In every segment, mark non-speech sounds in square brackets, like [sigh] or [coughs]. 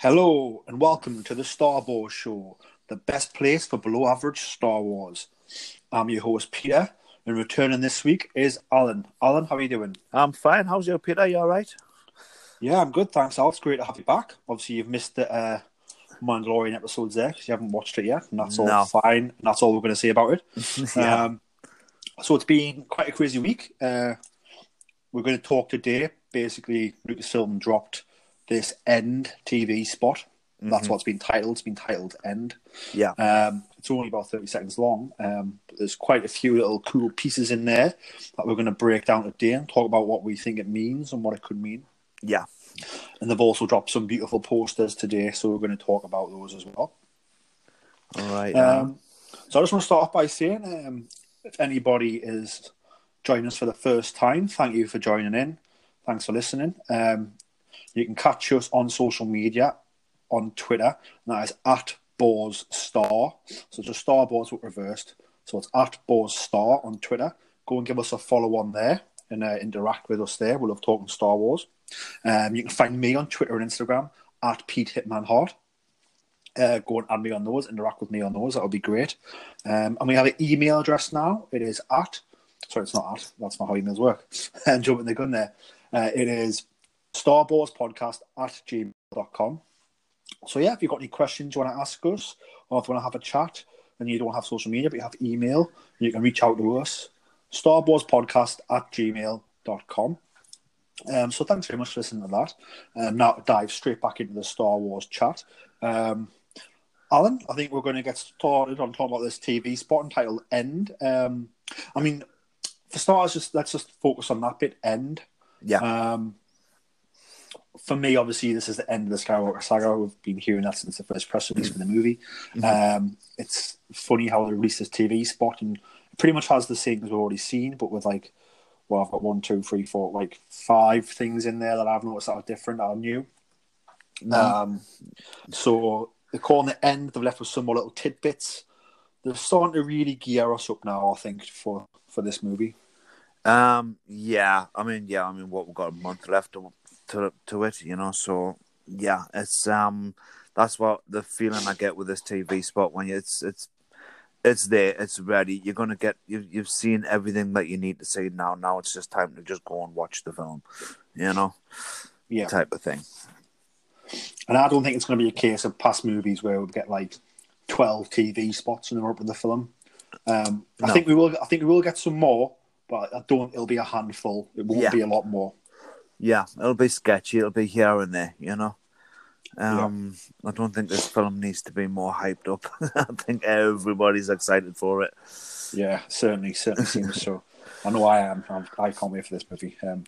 Hello and welcome to the Star Wars Show, the best place for below average Star Wars. I'm your host Peter, and returning this week is Alan. Alan, how are you doing? I'm fine. How's your Peter? You all right? Yeah, I'm good, thanks. Al. It's great to have you back. Obviously, you've missed the uh, Mandalorian episodes there because you haven't watched it yet, and that's all fine. And that's all we're going to say about it. [laughs] Yeah. Um, so it's been quite a crazy week. Uh, we're going to talk today. Basically, Lucasfilm dropped this End TV spot. That's what it's been titled. It's been titled End. Yeah. Um, it's only about 30 seconds long. Um, but there's quite a few little cool pieces in there that we're going to break down today and talk about what we think it means and what it could mean. Yeah. And they've also dropped some beautiful posters today, so we're going to talk about those as well. All right. Um, so I just want to start off by saying, um, if anybody is joining us for the first time, thank you for joining in. Thanks for listening. Um, you can catch us on social media, on Twitter, and that is at Boars Star. So just Star Boars but reversed. So it's at Boars Star on Twitter. Go and give us a follow on there and uh, interact with us there. We love talking Star Wars. Um, you can find me on Twitter and Instagram at Pete Hitman Hart uh, go and add me on those, interact with me on those. That would be great. Um, and we have an email address now. It is at, sorry, it's not at, that's not how emails work. [laughs] and jumping the gun there. Uh, it is starboardspodcast at gmail.com. So, yeah, if you've got any questions you want to ask us, or if you want to have a chat and you don't have social media, but you have email, you can reach out to us. Starboardspodcast at gmail.com. Um, so thanks very much for listening to that. Um, now to dive straight back into the Star Wars chat. Um, Alan, I think we're going to get started on talking about this TV spot entitled End. Um, I mean, for starters, just let's just focus on that bit, End. yeah. Um, for me, obviously, this is the end of the Skywalker saga. We've been hearing that since the first press release for the movie. Um, it's funny how they released this TV spot and it pretty much has the same as we've already seen, but with like, well, I've got one, two, three, four, like five things in there that I've noticed that are different, that are new. Um, so the end. They've left with some more little tidbits. They're starting to really gear us up now. I think for for this movie. Um. Yeah. I mean. Yeah. I mean, what we've got a month left to to, it. You know. So yeah. It's um. That's what the feeling I get with this TV spot when you, it's it's it's there. It's ready. You're gonna get. You've you've seen everything that you need to see now. Now it's just time to just go and watch the film. You know. Yeah, Type of thing. and I don't think it's going to be a case of past movies where we get like twelve TV spots and they're up in the film. Um, I No. think we will. I think we will get some more, but I don't. It'll be a handful. It won't Yeah. be a lot more. Yeah, it'll be sketchy. It'll be here and there, you know. Um, I don't think this film needs to be more hyped up. [laughs] I think everybody's excited for it. Yeah, certainly, certainly seems so. I know I am. I'm, I can't wait for this movie. Um,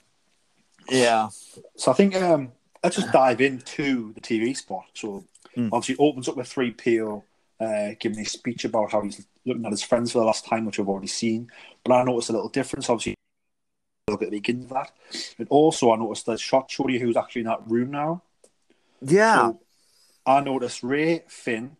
Yeah, So I think um, let's just dive into the TV spot. So Mm. obviously it opens up with three PO uh, giving a speech about how he's looking at his friends for the last time, which we've already seen. But I noticed a little difference. Obviously, look at the beginning of that. And also I noticed the shot you who's actually in that room now. yeah, So I noticed Rey, Finn,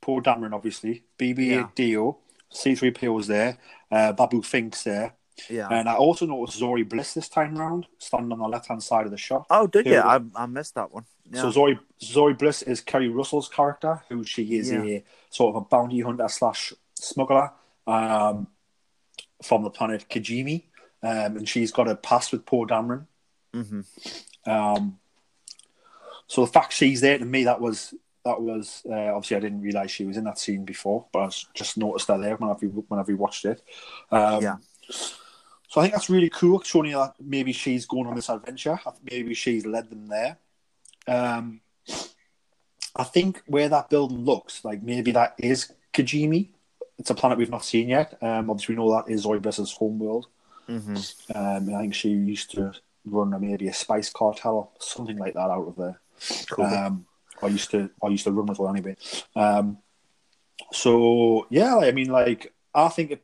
Poe Dameron, obviously, BB-8 Yeah. D-O, C3PO was there, uh, Babu Fink's there. yeah. And I also noticed Zori Bliss this time round, standing on the left hand side of the shot. oh, did you? I, I missed that one. Yeah. So Zori Zori Bliss is Keri Russell's character, who she is Yeah. a sort of a bounty hunter slash smuggler um, from the planet Kijimi, um, and she's got a past with Poe Dameron. hmm Um, so the fact she's there to me, that was that was uh, obviously I didn't realize she was in that scene before, but I just noticed that there whenever whenever we watched it. Um, Yeah. So I think that's really cool, showing you that maybe she's going on this adventure. Maybe she's led them there. Um, I think where that building looks like maybe that is Kijimi. It's a planet we've not seen yet. Um, obviously, we know that is Bliss's home world. Hmm Um, I think she used to run maybe a spice cartel or something like that out of there. Cool. Um, I used to I used to run with her anyway. Um, so yeah, I mean, like I think it,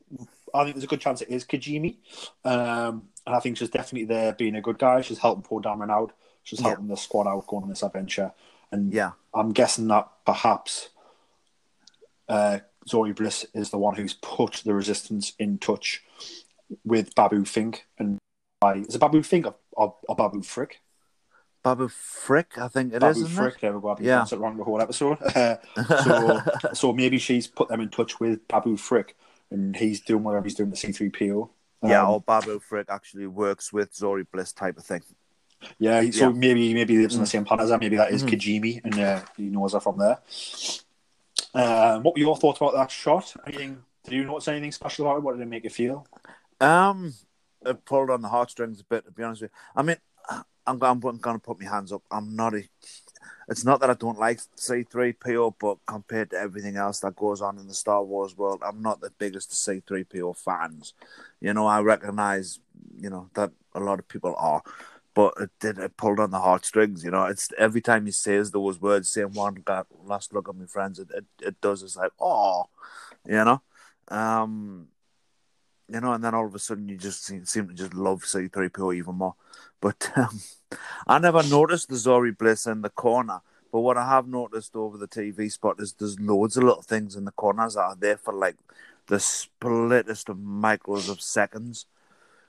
I think there's a good chance it is Kijimi, um, and I think she's definitely there being a good guy. She's helping Poe Dameron out. She's Yeah. helping the squad out going on this adventure, and Yeah. I'm guessing that perhaps uh, Zoe Bliss is the one who's put the resistance in touch with Babu Fink and by is it Babu Fink or, or, or Babu Frick? Babu Frick, I think it Babu is, Frick. it? There we go. I've Yeah. wrong the whole episode. [laughs] Uh, so, [laughs] so maybe she's put them in touch with Babu Frick, and he's doing whatever he's doing to C3PO. Yeah, Um, or Babu Frick actually works with Zori Bliss type of thing. Yeah, so Yeah. maybe maybe he lives in the Mm. same planet as her. Maybe that is Mhm. Kijimi, and uh, he knows her from there. Um, what were your thoughts about that shot? Anything? Did you notice anything special about it? What did it make you feel? Um, it pulled on the heartstrings a bit, to be honest with you. I mean, I'm, I'm going to put my hands up. I'm not a. It's not that I don't like C3PO, but compared to everything else that goes on in the Star Wars world, I'm not the biggest C3PO fans. You know, I recognize, you know, that a lot of people are, but it did. It pulled on the heartstrings. You know, it's every time he says those words, saying one last look at my friends, it it, it does. It's like, oh, you know, um, you know, and then all of a sudden you just seem, seem to just love C3PO even more. But [laughs] um, I never noticed the Zori Bliss in the corner. But what I have noticed over the TV spot is there's loads of little things in the corners that are there for like the splittest of micros of seconds.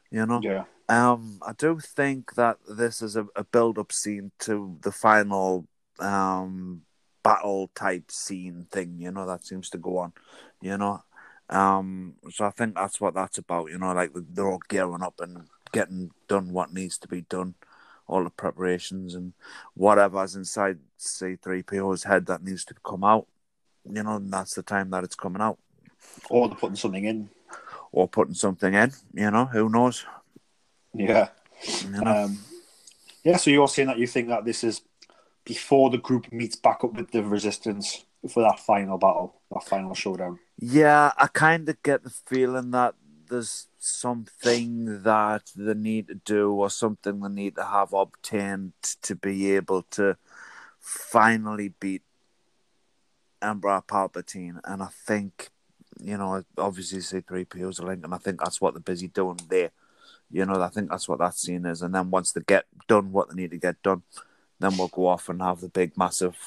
You know, Yeah, um, I do think that this is a, a build-up scene to the final um, battle type scene thing. You know that seems to go on. You know, um, so I think that's what that's about. You know, like they're all gearing up and getting done what needs to be done, all the preparations and whatever's inside C3PO's head that needs to come out. You know, and that's the time that it's coming out or they're putting something in. or putting something in. You know, who knows? Yeah, You know? um, yeah. So you're saying that you think that this is before the group meets back up with the Resistance for that final battle, that final showdown. Yeah, I kind of get the feeling that there's something that they need to do or something they need to have obtained to be able to finally beat Emperor Palpatine. And I think, you know, obviously C3PO's a link, and I think that's what they're busy doing there. You know, I think that's what that scene is. And then once they get done what they need to get done, then we'll go off and have the big, massive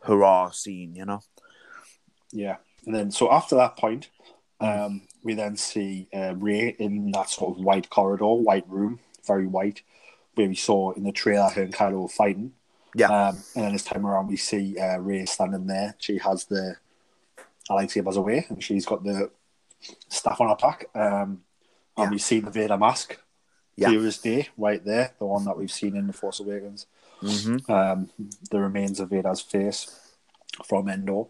hurrah scene, you know? Yeah, and then so after that point, um, we then see uh, Rey in that sort of white corridor, white room, very white, where we saw in the trailer her and Kylo fighting. Yeah. Um, and then this time around, we see uh, Rey standing there. She has the lightsabers away, and she's got the staff on her back. Um, and Yeah. we see the Vader mask, Yeah. clear as day, right there, the one that we've seen in the Force Awakens. Mm-hmm. Um, the remains of Vader's face from Endor,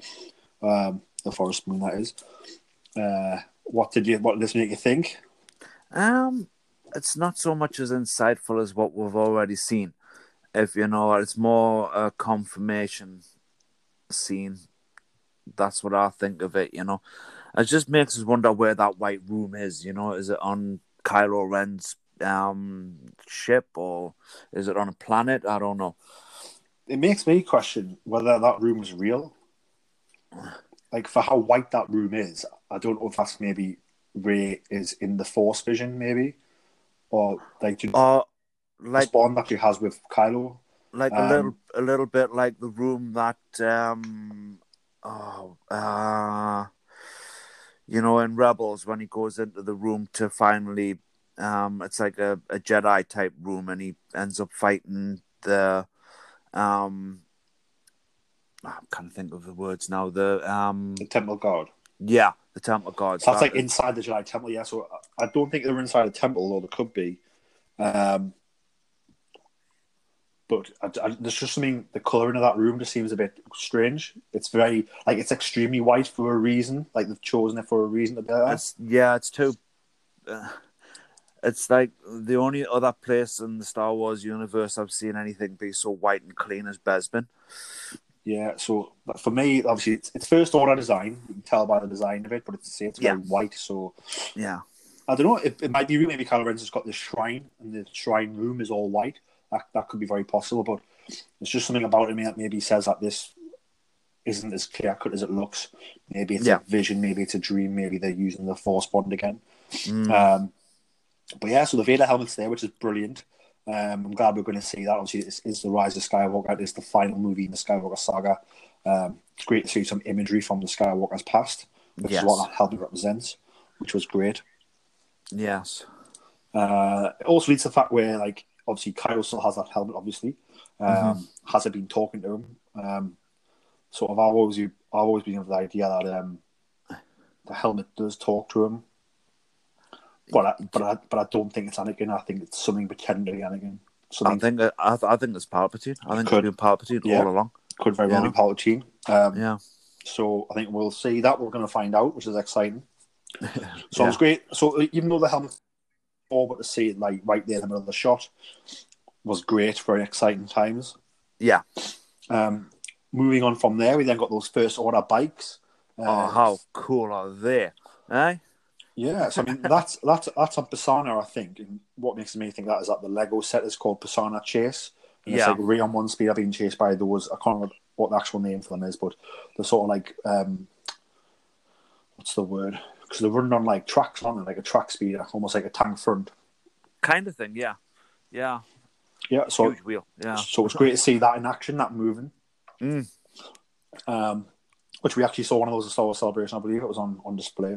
um, the Forest Moon, that is. Uh, what did you? What did this make you think? Um, it's not so much as insightful as what we've already seen. If you know, it's more a confirmation scene. That's what I think of it. You know, it just makes us wonder where that white room is. You know, is it on Kylo Ren's um ship or is it on a planet? I don't know. It makes me question whether that room is real. Like for how white that room is, I don't know if that's maybe Rey is in the Force vision, maybe, or like you Or the like bond that she has with Kylo. like Um, a little a little bit like the room that um oh uh you know in rebels when he goes into the room to finally um it's like a, a jedi type room and he ends up fighting the um i'm trying to think of the words now the um The Temple Guard. yeah the temple guards So that's like inside the Jedi Temple, yeah. So I I don't think they're inside the temple, or they could be. Um, but I, I, there's just something. The coloring of that room just seems a bit strange. It's very like it's extremely white for a reason. Like they've chosen it for a reason to be like. It's, yeah, it's too. Uh, it's like the only other place in the Star Wars universe I've seen anything be so white and clean as Bespin. Yeah. So for me, obviously, it's, it's first order design. You can tell by the design of it, but it's it's very Yeah. white. So Yeah, I don't know. It, it might be maybe Kylo Ren's has got this shrine, and the shrine room is all white. That that could be very possible, but it's just something about him that maybe says that this isn't as clear cut as it looks. Maybe it's Yeah. a vision, maybe it's a dream, maybe they're using the Force bond again. Mm. Um, but yeah, so the Vader helmet's there, which is brilliant. Um, I'm glad we're going to see that. Obviously, it's, it's the Rise of Skywalker. It's the final movie in the Skywalker saga. Um, it's great to see some imagery from the Skywalker's past, which Yes. is what that helmet represents, which was great. yes, Uh, it also leads to the fact where, like, obviously, Kylo still has that helmet, obviously. Um, Mm-hmm. Has it been talking to him? Um, sort of, I've always, I've always been of the idea that um, the helmet does talk to him. But I, but I, but I don't think it's Anakin. I think it's something pretending Anakin. I think I, I think it's Palpatine. I think Could. it's been Palpatine Yeah. all along. could very well Yeah. be Palpatine. Um, Yeah. So I think we'll see that. We're going to find out, which is exciting. [laughs] So it was Yeah. great. So even though the helmet, all but to see it like right there in the middle of the shot, was great. Very exciting times. Yeah. Um, moving on from there, we then got those first order bikes. Uh, Oh, how cool are they? Eh? Yeah, so I mean [laughs] that's that's that's on Pasaana, I think. And what makes me think that is that the Lego set is called Pasaana Chase. And Yeah. It's like Rey on one speed, I've been chased by those. I can't remember what the actual name for them is, but they're sort of like um, what's the word? Because they're running on like tracks on it, like a track speeder, almost like a tank front. Kind of thing. Yeah. Yeah. Yeah, so Huge wheel. Yeah. so it's great to see that in action, that moving. Mm. Um, which we actually saw one of those at Star Wars Celebration, I believe it was on on display.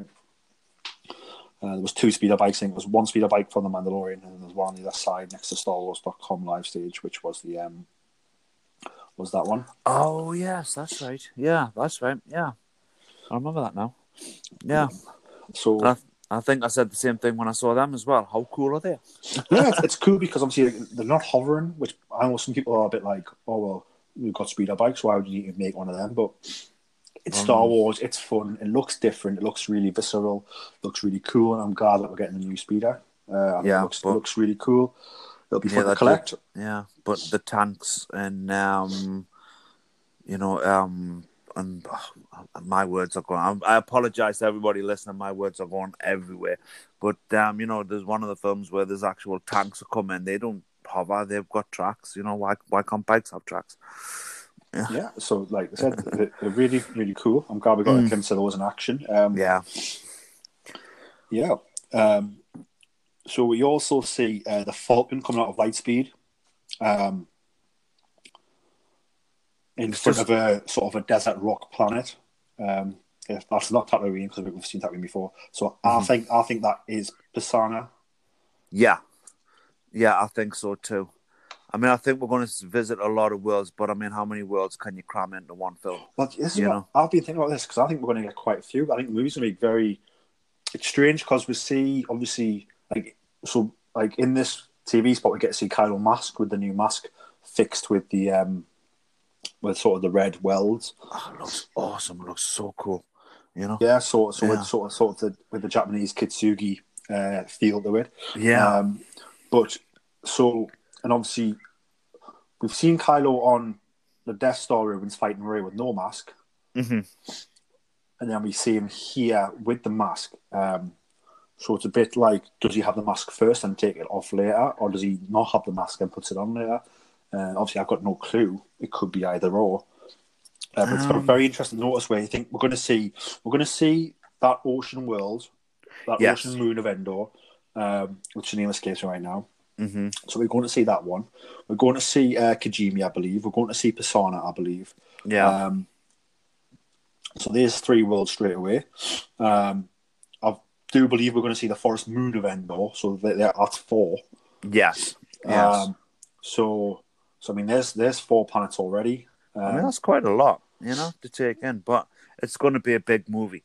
Uh, there was two speeder bikes. I think it was one speeder bike from the Mandalorian, and there was one on the other side next to Star Wars.com live stage, which was the um, was that one. Oh yes, that's right. Yeah, that's right. Yeah, I remember that now. Yeah, So I, I think I said the same thing when I saw them as well. How cool are they? [laughs] yeah, it's, it's cool because obviously they're not hovering, which I know some people are a bit like, oh well, we've got speeder bikes, why would you need to make one of them? But it's Um, Star Wars, it's fun, it looks different, it looks really visceral, looks really cool, and I'm glad that we're getting a new speeder. Uh, Yeah, it looks, but- looks really cool. It'll be Yeah, fun to collect. Yeah, but the tanks and um, you know um, and uh, my words are going. I apologize to everybody listening. My words are going everywhere. But um, you know, there's one of the films where there's actual tanks come in. They don't hover. They've got tracks. You know why? Why can't bikes have tracks? Yeah, so like I said, they're, really, really cool. I'm glad we got a glimpse of those in action. Um, Mm. Yeah. Yeah. Um, so we also see uh, the Falcon coming out of Lightspeed um, in It's front just- of a sort of a desert rock planet. Um, if that's not Tatooine because we've seen Tatooine before. So I Mm-hmm. think I think that is Pasaana. Yeah, yeah, I think so too. I mean, I think we're going to visit a lot of worlds, but I mean, how many worlds can you cram into one film? Well, this is what know. I've been thinking about this because I think we're going to get quite a few. I think the movie's going to be very. It's strange because we see obviously like so like in this TV spot we get to see Kylo mask with the new mask fixed with the um with sort of the red welds. Oh, it looks awesome. It looks so cool. You know? Yeah, so so Yeah. with sort of sort of the with the Japanese kintsugi uh, feel to it. Yeah. Um, but so and obviously we've seen Kylo on the Death Star Ruins fighting Rey with no mask. hmm and then we see him here with the mask. Um, so it's a bit like, does he have the mask first and take it off later, or does he not have the mask and puts it on later? Uh, obviously, I've got no clue. It could be either or. Uh, but it's got a Um, very interesting notice where you think we're going to see we're going to see that ocean world, that Yes. ocean moon of Endor, um, which the name escapes me right now. Hmm So we're going to see that one. We're going to see uh, Kijimi, I believe. We're going to see Pasaana, I believe. Yeah. Um, so there's three worlds straight away. Um, I do believe we're going to see the forest moon of Endor, so that, that- that's four. yes. Yes. Um, so, so I mean, there's there's four planets already. Um, I mean, that's quite a lot, you know, to take in. But it's going to be a big movie.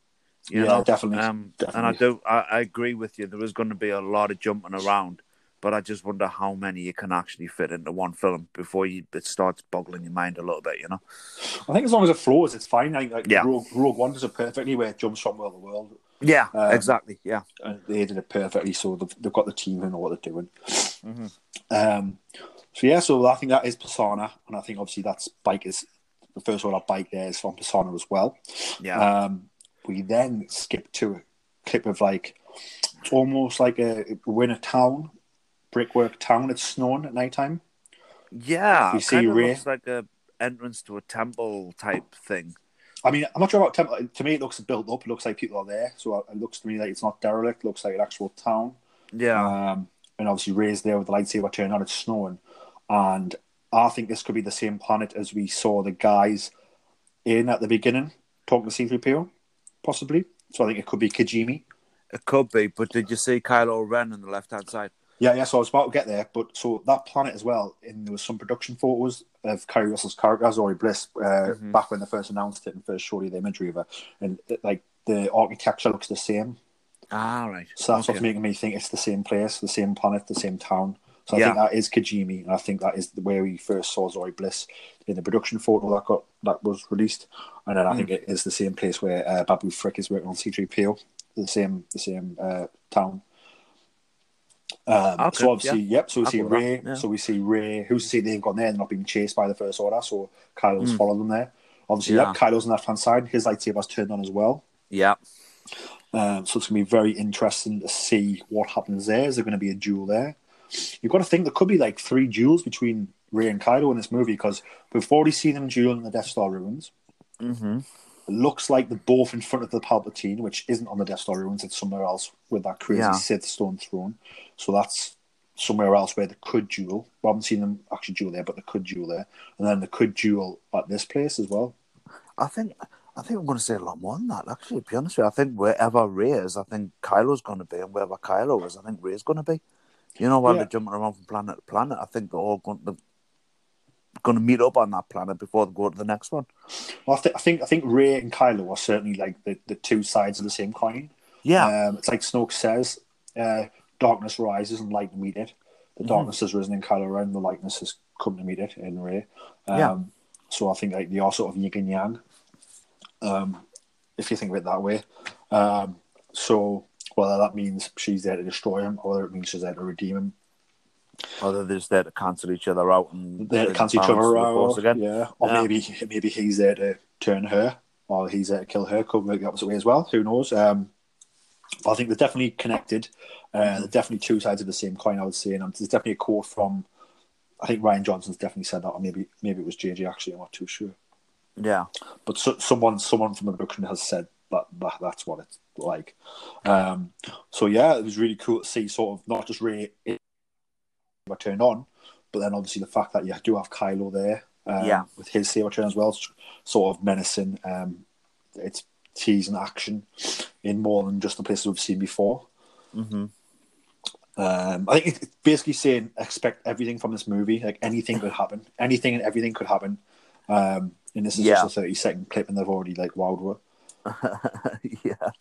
You Yeah, know? definitely, Um, And I do, I, I agree with you. There is going to be a lot of jumping around, but I just wonder how many you can actually fit into one film before you it starts boggling your mind a little bit. You know? I think as long as it flows, it's fine. I think like Yeah. Rogue, Rogue One does it perfectly, where it jumps from world to world. Yeah. Um, exactly. Yeah. and they did it perfectly. So they've, they've got the team who know what they're doing. Mhm. Um, so yeah, so I think that is Pasaana, and I think obviously that's bike is the first one. That bike there is from Pasaana as well. Yeah. Um, we then skip to a clip of like it's almost like a we're in a town, brickwork town. It's snowing at night time. yeah. you see kinda looks like a entrance to a temple type thing. I mean, I'm not sure about temple. To me, it looks built up. It looks like people are there. So it looks to me like it's not derelict. It looks like an actual town. Yeah. Um, and obviously Rey's there with the lightsaber turning on, it's snowing. And I think this could be the same planet as we saw the guys in at the beginning talking to C3PO, possibly. So I think it could be Kijimi. It could be, but did you see Kylo Ren on the left hand side? Yeah, yeah. So I was about to get there, but so that planet as well. And there was some production photos of Keri Russell's character, Azori Bliss, uh, Mm-hmm. back when they first announced it and first showed you the imagery of her, and it, like the architecture looks the same. Ah, right. So that's what's making me think it's the same place, the same planet, the same town. So I Yeah. think that is Kijimi, and I think that is where we first saw Zori Bliss in the production photo that got that was released, and then I Hmm. think it is the same place where uh, Babu Frick is working on C three PO, the same the same uh, town. Um, Okay, so obviously, yeah. yep. So we I'll see that, Rey. yeah. So we see Rey. Who's to say they've gone there? They're not being chased by the First Order. So Kylo's followed them there. Obviously. Yeah. yep. Kylo's on the left hand side. His lightsaber's turned on as well. Yeah. Um, so it's going to be very interesting to see what happens there. Is there going to be a duel there? You've got to think there could be like three duels between Rey and Kylo in this movie because we've already seen them duel in the Death Star ruins. Mm-hmm. It looks like they're both in front of the Palpatine, which isn't on the Death Star ruins. It's somewhere else with that crazy. Sith stone throne. So that's somewhere else where they could duel. I haven't seen them actually duel there, but they could duel there, and then they could duel at this place as well. I think I think I'm going to say a lot more than that. Actually, to be honest with you, I think wherever Rey is, I think Kylo's going to be, and wherever Kylo is, I think Rey's going to be. You know, while Yeah. they're jumping around from planet to planet, I think they're all going to going to meet up on that planet before they go to the next one. Well, I, th- I think I think Rey and Kylo are certainly like the, the two sides of the same coin. Yeah, Um, it's like Snoke says, uh, darkness rises and light meet it. The Mm-hmm. darkness has risen in Kylo Ren, the lightness has come to meet it in Rey. Um, Yeah. So I think like they are sort of yin and yang, um, if you think of it that way. Um, so whether that means she's there to destroy him or whether it means she's there to redeem him, or they're just there to cancel each other out and they cancel each other to the Force out. again. Yeah. Or Yeah. maybe maybe he's there to turn her, or he's there to kill her. Could work the opposite way as well. Who knows? Um, I think they're definitely connected. Uh, Mm-hmm. They're definitely two sides of the same coin. I would say, and um, there's definitely a quote from. I think Rian Johnson's definitely said that, or maybe maybe it was JJ. Actually, I'm not too sure. Yeah, But so, someone someone from the production has said that, that that's what it's like. Um, so yeah, it was really cool to see sort of not just Rey turned on, but then obviously the fact that you do have Kylo there, um, Yeah. with his saber turn as well, sort of menacing. Um, it's teasing action in more than just the places we've seen before. hmm Um, I think it's basically saying expect everything from this movie. Like anything could happen, anything and everything could happen. Um, and this is Yeah. just a thirty second clip, and they've already like wowed with. [laughs] yeah,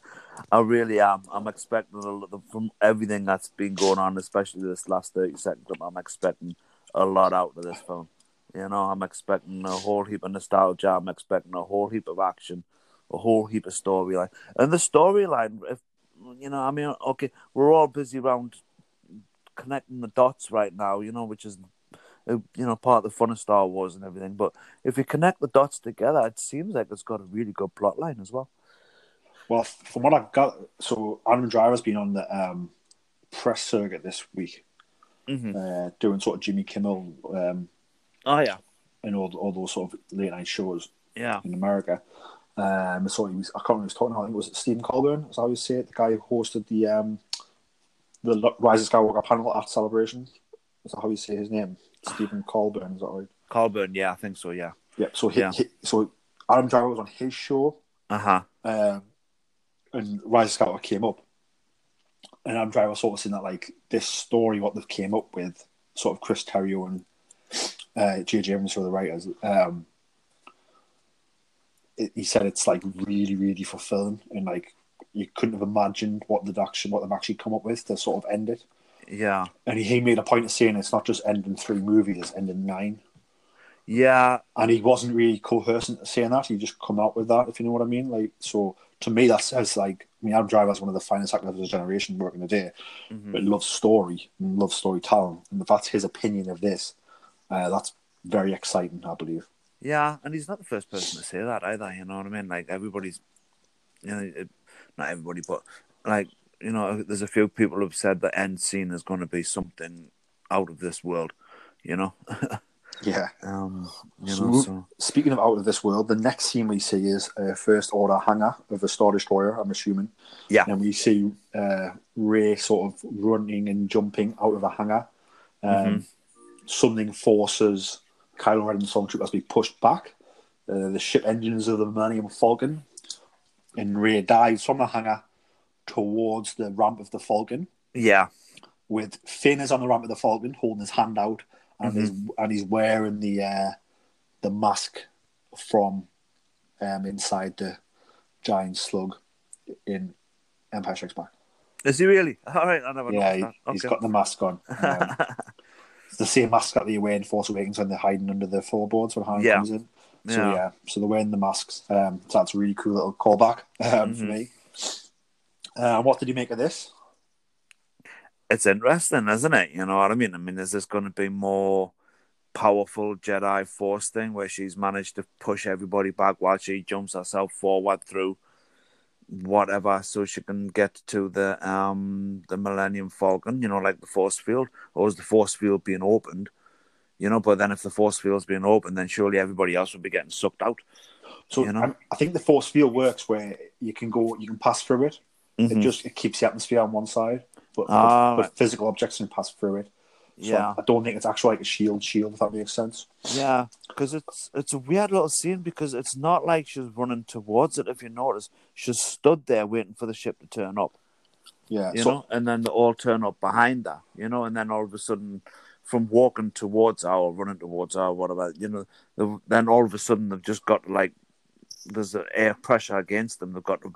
I really am. I'm expecting a lot from everything that's been going on, especially this last 30 second clip. I'm expecting a lot out of this film. You know, I'm expecting a whole heap of nostalgia. I'm expecting a whole heap of action, a whole heap of storyline. And the storyline, if you know, I mean, okay, we're all busy around connecting the dots right now, you know, which is uh, you know part of the fun of Star Wars and everything. But if you connect the dots together, it seems like it's got a really good plot line as well. Well, from what I've got, so Adam Driver's been on the um, press circuit this week, Mhm. uh, doing sort of Jimmy Kimmel um, Oh yeah, and all, all those sort of late night shows yeah, in America. Um, so he was, I can't remember who was talking about. I think it was Stephen Colburn, as I always say it, the guy who hosted the um, the Rise of Skywalker panel at Celebration. Is that how you say his name? Stephen Colburn, is that right? Colburn. Yeah, I think so. Yeah. Yeah. So he, Yeah. he- so Adam Driver was on his show, Uh huh. um, and Rise of Skywalker came up, and Adam Driver was sort of saying that like this story, what they've came up with, sort of Chris Terrio and uh, J.J. Abrams were the writers. Um, it, he said it's like really, really fulfilling, and like you couldn't have imagined what they'd actually what they've actually come up with to sort of end it. Yeah. And he, he made a point of saying it's not just ending three movies; it's ending nine. Yeah. and he wasn't really coercent saying that. He just come out with that, if you know what I mean. Like, so to me, that says like, I mean, Adam Driver's one of the finest actors of his generation working today, Mhm. but loves story and loves storytelling, and if that's his opinion of this, uh, that's very exciting, I believe. Yeah, and he's not the first person to say that either. You know what I mean? Like everybody's, you know, not everybody, but like you know, there's a few people who've said the end scene is going to be something out of this world. You know, [laughs] Yeah. um, you So- know, so Speaking of out of this world, the next scene we see is a first order hangar of a Star Destroyer, I'm assuming. yeah, And we see uh, Rey sort of running and jumping out of a hangar. Um, Mm-hmm. Something forces Kylo Ren and Stormtroopers to be pushed back. Uh, the ship engines of the Millennium Falcon. And Rey dives from the hangar towards the ramp of the Falcon. yeah, with Finn is on the ramp of the Falcon, holding his hand out, and Mm-hmm. he's and he's wearing the uh, the mask from um, inside the giant slug in Empire Strikes Back. Is he really? All right, I never Yeah, he, he's Okay. got the mask on. Um, [laughs] it's the same mask that they wear in Force Awakens when they're hiding under the floorboards when Han Yeah. comes in. So Yeah. yeah. so they're wearing the masks. Um, so that's a really cool little callback [laughs] um, for Mhm. me. Uh, what did you make of this? it's interesting, isn't it? You know what I mean? I mean, is this going to be more powerful Jedi Force thing where she's managed to push everybody back while she jumps herself forward through whatever, so she can get to the um the Millennium Falcon? You know, like the Force field, or is the Force field being opened? You know, but then if the Force field's being opened, then surely everybody else would be getting sucked out. So You know? I, think the force field works where you can go, you can pass through it. It Mhm. just it keeps the atmosphere on one side, but, Ah, but, right. physical objects can pass through it. So Yeah. I don't think it's actually like a shield shield. If that makes sense. Yeah, because it's it's a weird little scene because it's not like she's running towards it. If you notice, she's stood there waiting for the ship to turn up. Yeah. You so know, and then they all turn up behind her. You know, and then all of a sudden, from walking towards her or running towards her or whatever, you know, they- then all of a sudden they've just got like there's a air pressure against them. They've got to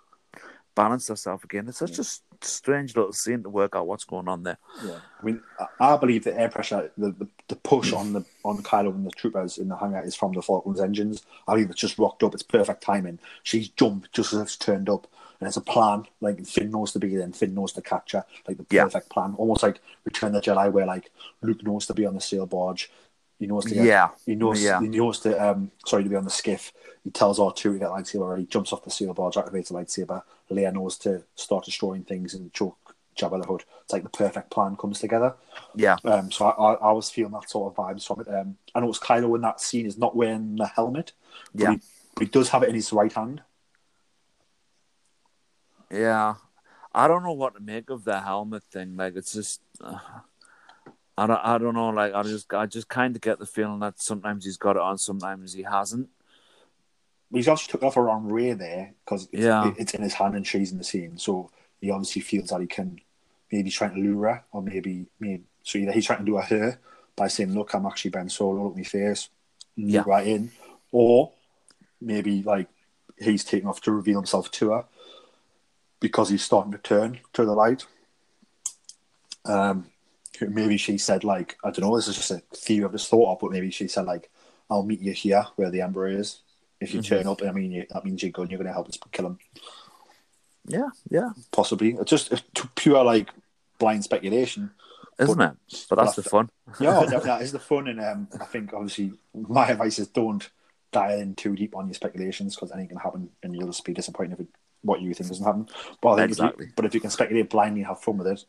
balance themselves again. It's such a s- strange little scene to work out what's going on there. Yeah, I mean, I- believe the air pressure, the, the, the push on the on Kylo and the troopers in the hangar is from the Falcon's engines. I believe it's just rocked up. It's perfect timing. She's jumped just as it's turned up, and it's a plan. Like Finn knows to be there, and Finn knows to catch her. Like the Yeah. perfect plan, almost like Return of the Jedi, where like Luke knows to be on the sail barge. He knows to get, Yeah. He knows. Yeah. He knows to um. Sorry to be on the skiff. He tells R two to get lightsaber ready. Jumps off the sail barge, activates a lightsaber. Leia knows to start destroying things and choke Jabba the Hutt. It's like the perfect plan comes together. Yeah, Um, so I, I, I was feeling that sort of vibes from it. Um, I know it's Kylo in that scene is not wearing the helmet, but, Yeah. he, but he does have it in his right hand. yeah. I don't know what to make of the helmet thing. Like, it's just. Uh, I don't, I don't know. Like, I just, I just kind of get the feeling that sometimes he's got it on, sometimes he hasn't. He's obviously took off around Rey there because it's, Yeah. it's in his hand and she's in the scene. So he obviously feels that he can maybe trying to lure her, or maybe maybe so either he's trying to do a her by saying, "Look, I'm actually Ben Solo. Look at my face, Yeah. look right in," or maybe like he's taking off to reveal himself to her because he's starting to turn to the light. Um, maybe she said like I don't know. This is just a theory I've just thought of, but maybe she said like, "I'll meet you here where the Emperor is. If you Mhm. turn up, I mean, you, that means you're going. You're going to help us kill him, Yeah, yeah, possibly. It's just it's pure like blind speculation." isn't it? But that's the fun. Yeah, that is the fun, and um, I think obviously my advice is don't dial in too deep on your speculations because anything can happen, and you'll just be disappointed if it, what you think doesn't happen. But I think if Exactly. you, but if you can speculate blindly and have fun with it,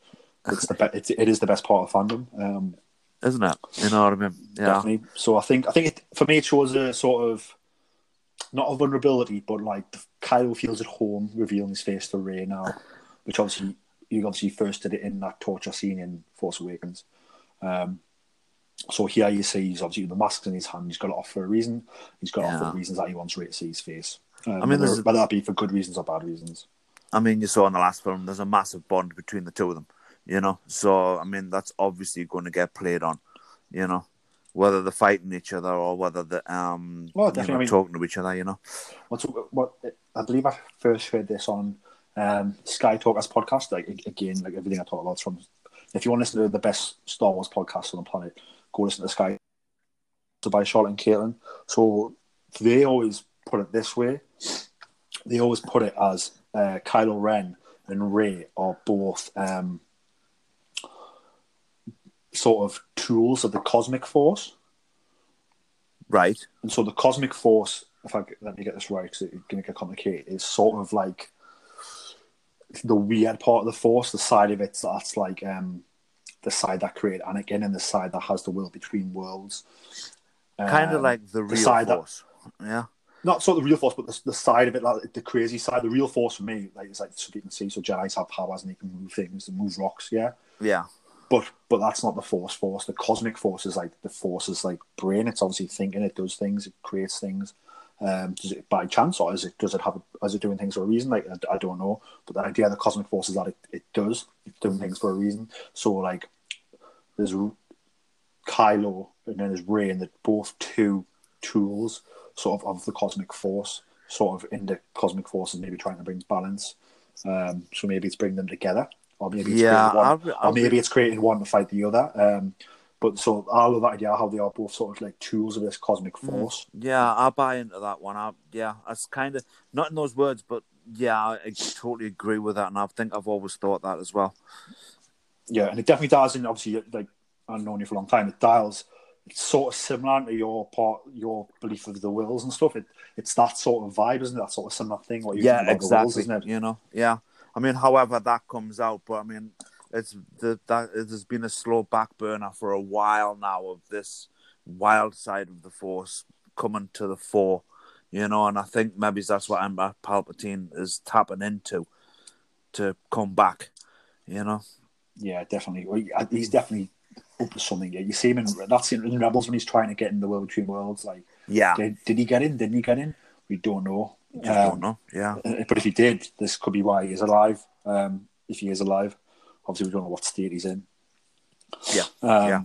it's the be- it's, it is the best part of fandom. Um, Isn't it? You know what I mean? Yeah. Definitely. So I think I think it, for me it shows a sort of not a vulnerability, but like Kylo feels at home revealing his face to Rey now, which obviously you obviously first did it in that torture scene in Force Awakens. Um, so here you see he's obviously the masks in his hand. He's got it off for a reason. He's got it off for the reasons that he wants Rey to see his face. Um, I mean, whether, whether that be for good reasons or bad reasons. I mean, you saw in the last film, there's a massive bond between the two of them, you know? So, I mean, that's obviously going to get played on, you know? Whether they're fighting each other or whether they're um, Well, you know, I mean- talking to each other, you know? What's what I believe I first heard this on um, Sky Talkers podcast. Like again, like everything I talk about from. If you want to listen to the best Star Wars podcast on the planet, go listen to Sky. So by Charlotte and Caitlin. So they always put it this way. They always put it as uh, Kylo Ren and Rey are both um, sort of tools of the cosmic force. Right. And so the cosmic force, if I let me get this right, because it's going to get complicated, is sort of like the weird part of the force, the side of it that's like um, the side that created Anakin and the side that has the will between worlds. kind of Um, like the real side that- force. Yeah. not sort of the real force, but the, the side of it, like the crazy side. The real force for me, like it's like so you can see, so Jedi's have powers and they can move things and move rocks, yeah. Yeah. But but that's not the force force. The cosmic force is like the force is like brain. It's obviously thinking. It does things. It creates things. Um, does it by chance, or is it does it have a, is it doing things for a reason? Like I, I don't know, but the idea of the cosmic force is that it, it does it's doing things for a reason. So like there's Kylo and then there's Rey, and they're both two tools sort of of the cosmic force, sort of in the cosmic forces, maybe trying to bring balance. Um, so maybe it's bringing them together, or maybe it's Yeah, creating one, I'll- I'll or maybe be- it's creating one to fight the other. Um, but so I love that idea how they are both sort of like tools of this cosmic Mm. force. Yeah, I buy into that one. I, yeah, that's kind of not in those words, but yeah, I, totally agree with that, and I think I've always thought that as well. Yeah, and it definitely dials in. Obviously, like I've known you for a long time. It dials. It's sort of similar to your part, your belief of the wills and stuff. It it's that sort of vibe, isn't it? That sort of similar thing. What you yeah, the wills, exactly. isn't it? You know, yeah. I mean, however that comes out, but I mean, it's the that it has been a slow back burner for a while now of this wild side of the force coming to the fore. You know, and I think maybe that's what Emperor Palpatine is tapping into to come back. You know, Yeah, definitely. Well, he's definitely up to something. Yeah, you see him in that's in Rebels when he's trying to get in the world between worlds. Like, yeah. did, did he get in? Didn't he get in? We don't know. Just Um, don't know. Yeah, Uh, But if he did, this could be why he is alive. Um, if he is alive, obviously we don't know what state he's in. yeah, Um, yeah.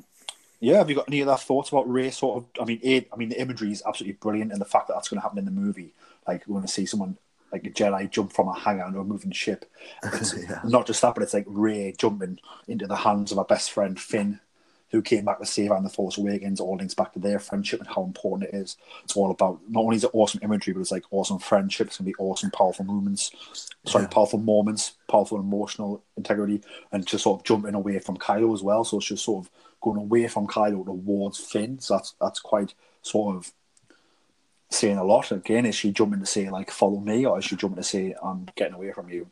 yeah. Have you got any other thoughts about Rey? Sort of. I mean, it, I mean, the imagery is absolutely brilliant, and the fact that that's going to happen in the movie, like we're going to see someone like a Jedi jump from a hangar into a moving ship. [laughs] Yeah. not just that, but it's like Rey jumping into the hands of our best friend Finn, who came back to save her in the Force Awakens. All links back to their friendship and how important it is. It's all about not only is it awesome imagery, but it's like awesome friendship. It's gonna be awesome, powerful moments. Sorry, Yeah. powerful moments, powerful emotional integrity, and just sort of jumping away from Kylo as well. So it's just sort of going away from Kylo towards Finn. So that's that's quite sort of saying a lot. Again, is she jumping to say like follow me, or is she jumping to say I'm getting away from you?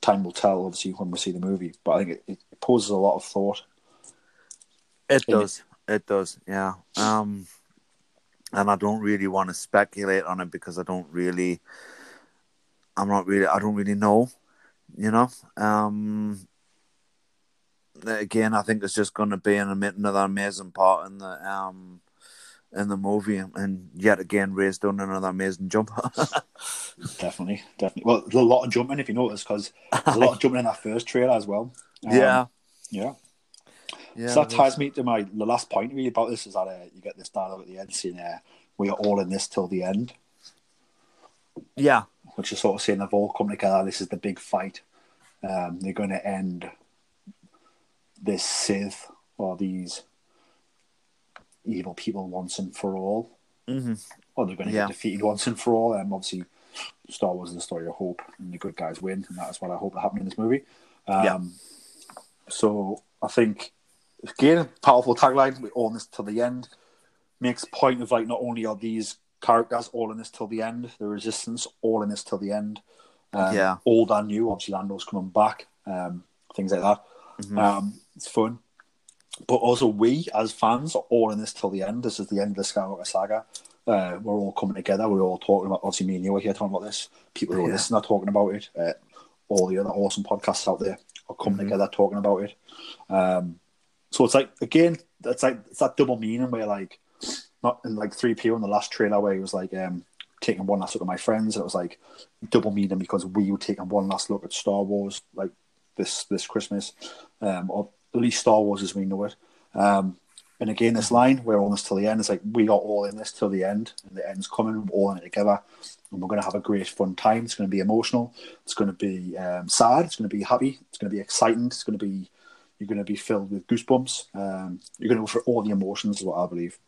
Time will tell, obviously, when we see the movie. But I think it, it poses a lot of thought. It does. It does. Yeah. Um, and I don't really want to speculate on it because I don't really. I'm not really. I don't really know. You know. Um. Again, I think it's just going to be an, another amazing part in the um in the movie, and yet again, Rey's done another amazing jump. [laughs] Definitely, definitely. Well, there's a lot of jumping if you notice, because there's a lot of [laughs] jumping in that first trailer as well. Um, yeah. yeah. Yeah. so that ties me to my the last point really about this is that uh, you get this dialogue at the end saying uh, we are all in this till the end, Yeah. which is sort of saying they've all come together. This is the big fight. Um, they're going to end this Sith or these evil people once and for all. hmm Or they're going to Yeah. get defeated once and for all. And obviously, Star Wars is the story of hope, and the good guys win, and that's what I hope will happen in this movie. Um, Yeah. So I think again, powerful tagline. We all in this till the end. Makes point of like not only are these characters all in this till the end, the Resistance all in this till the end. Um, Yeah. Old and new. Obviously, Lando's coming back. Um, things like that. Mm-hmm. Um, it's fun. But also, we as fans are all in this till the end. This is the end of the Skywalker saga. Uh, we're all coming together. We're all talking about. Obviously, me and you are here talking about this. People who are Yeah. listening are talking about it. Uh, all the other awesome podcasts out there are coming Mhm. together talking about it. Um, so it's like again, it's like it's that double meaning where like not in like three PO in the last trailer where he was like um, taking one last look at my friends. And it was like double meaning because we were taking one last look at Star Wars like this this Christmas, um, or at least Star Wars as we know it. Um, and again, this line, we're in this till the end. It's like we are all in this till the end, and the end's coming. We're all in it together, and we're going to have a great fun time. It's going to be emotional. It's going to be um, sad. It's going to be happy. It's going to be exciting. It's going to be you're going to be filled with goosebumps. Um, you're going to go for all the emotions, is what I believe.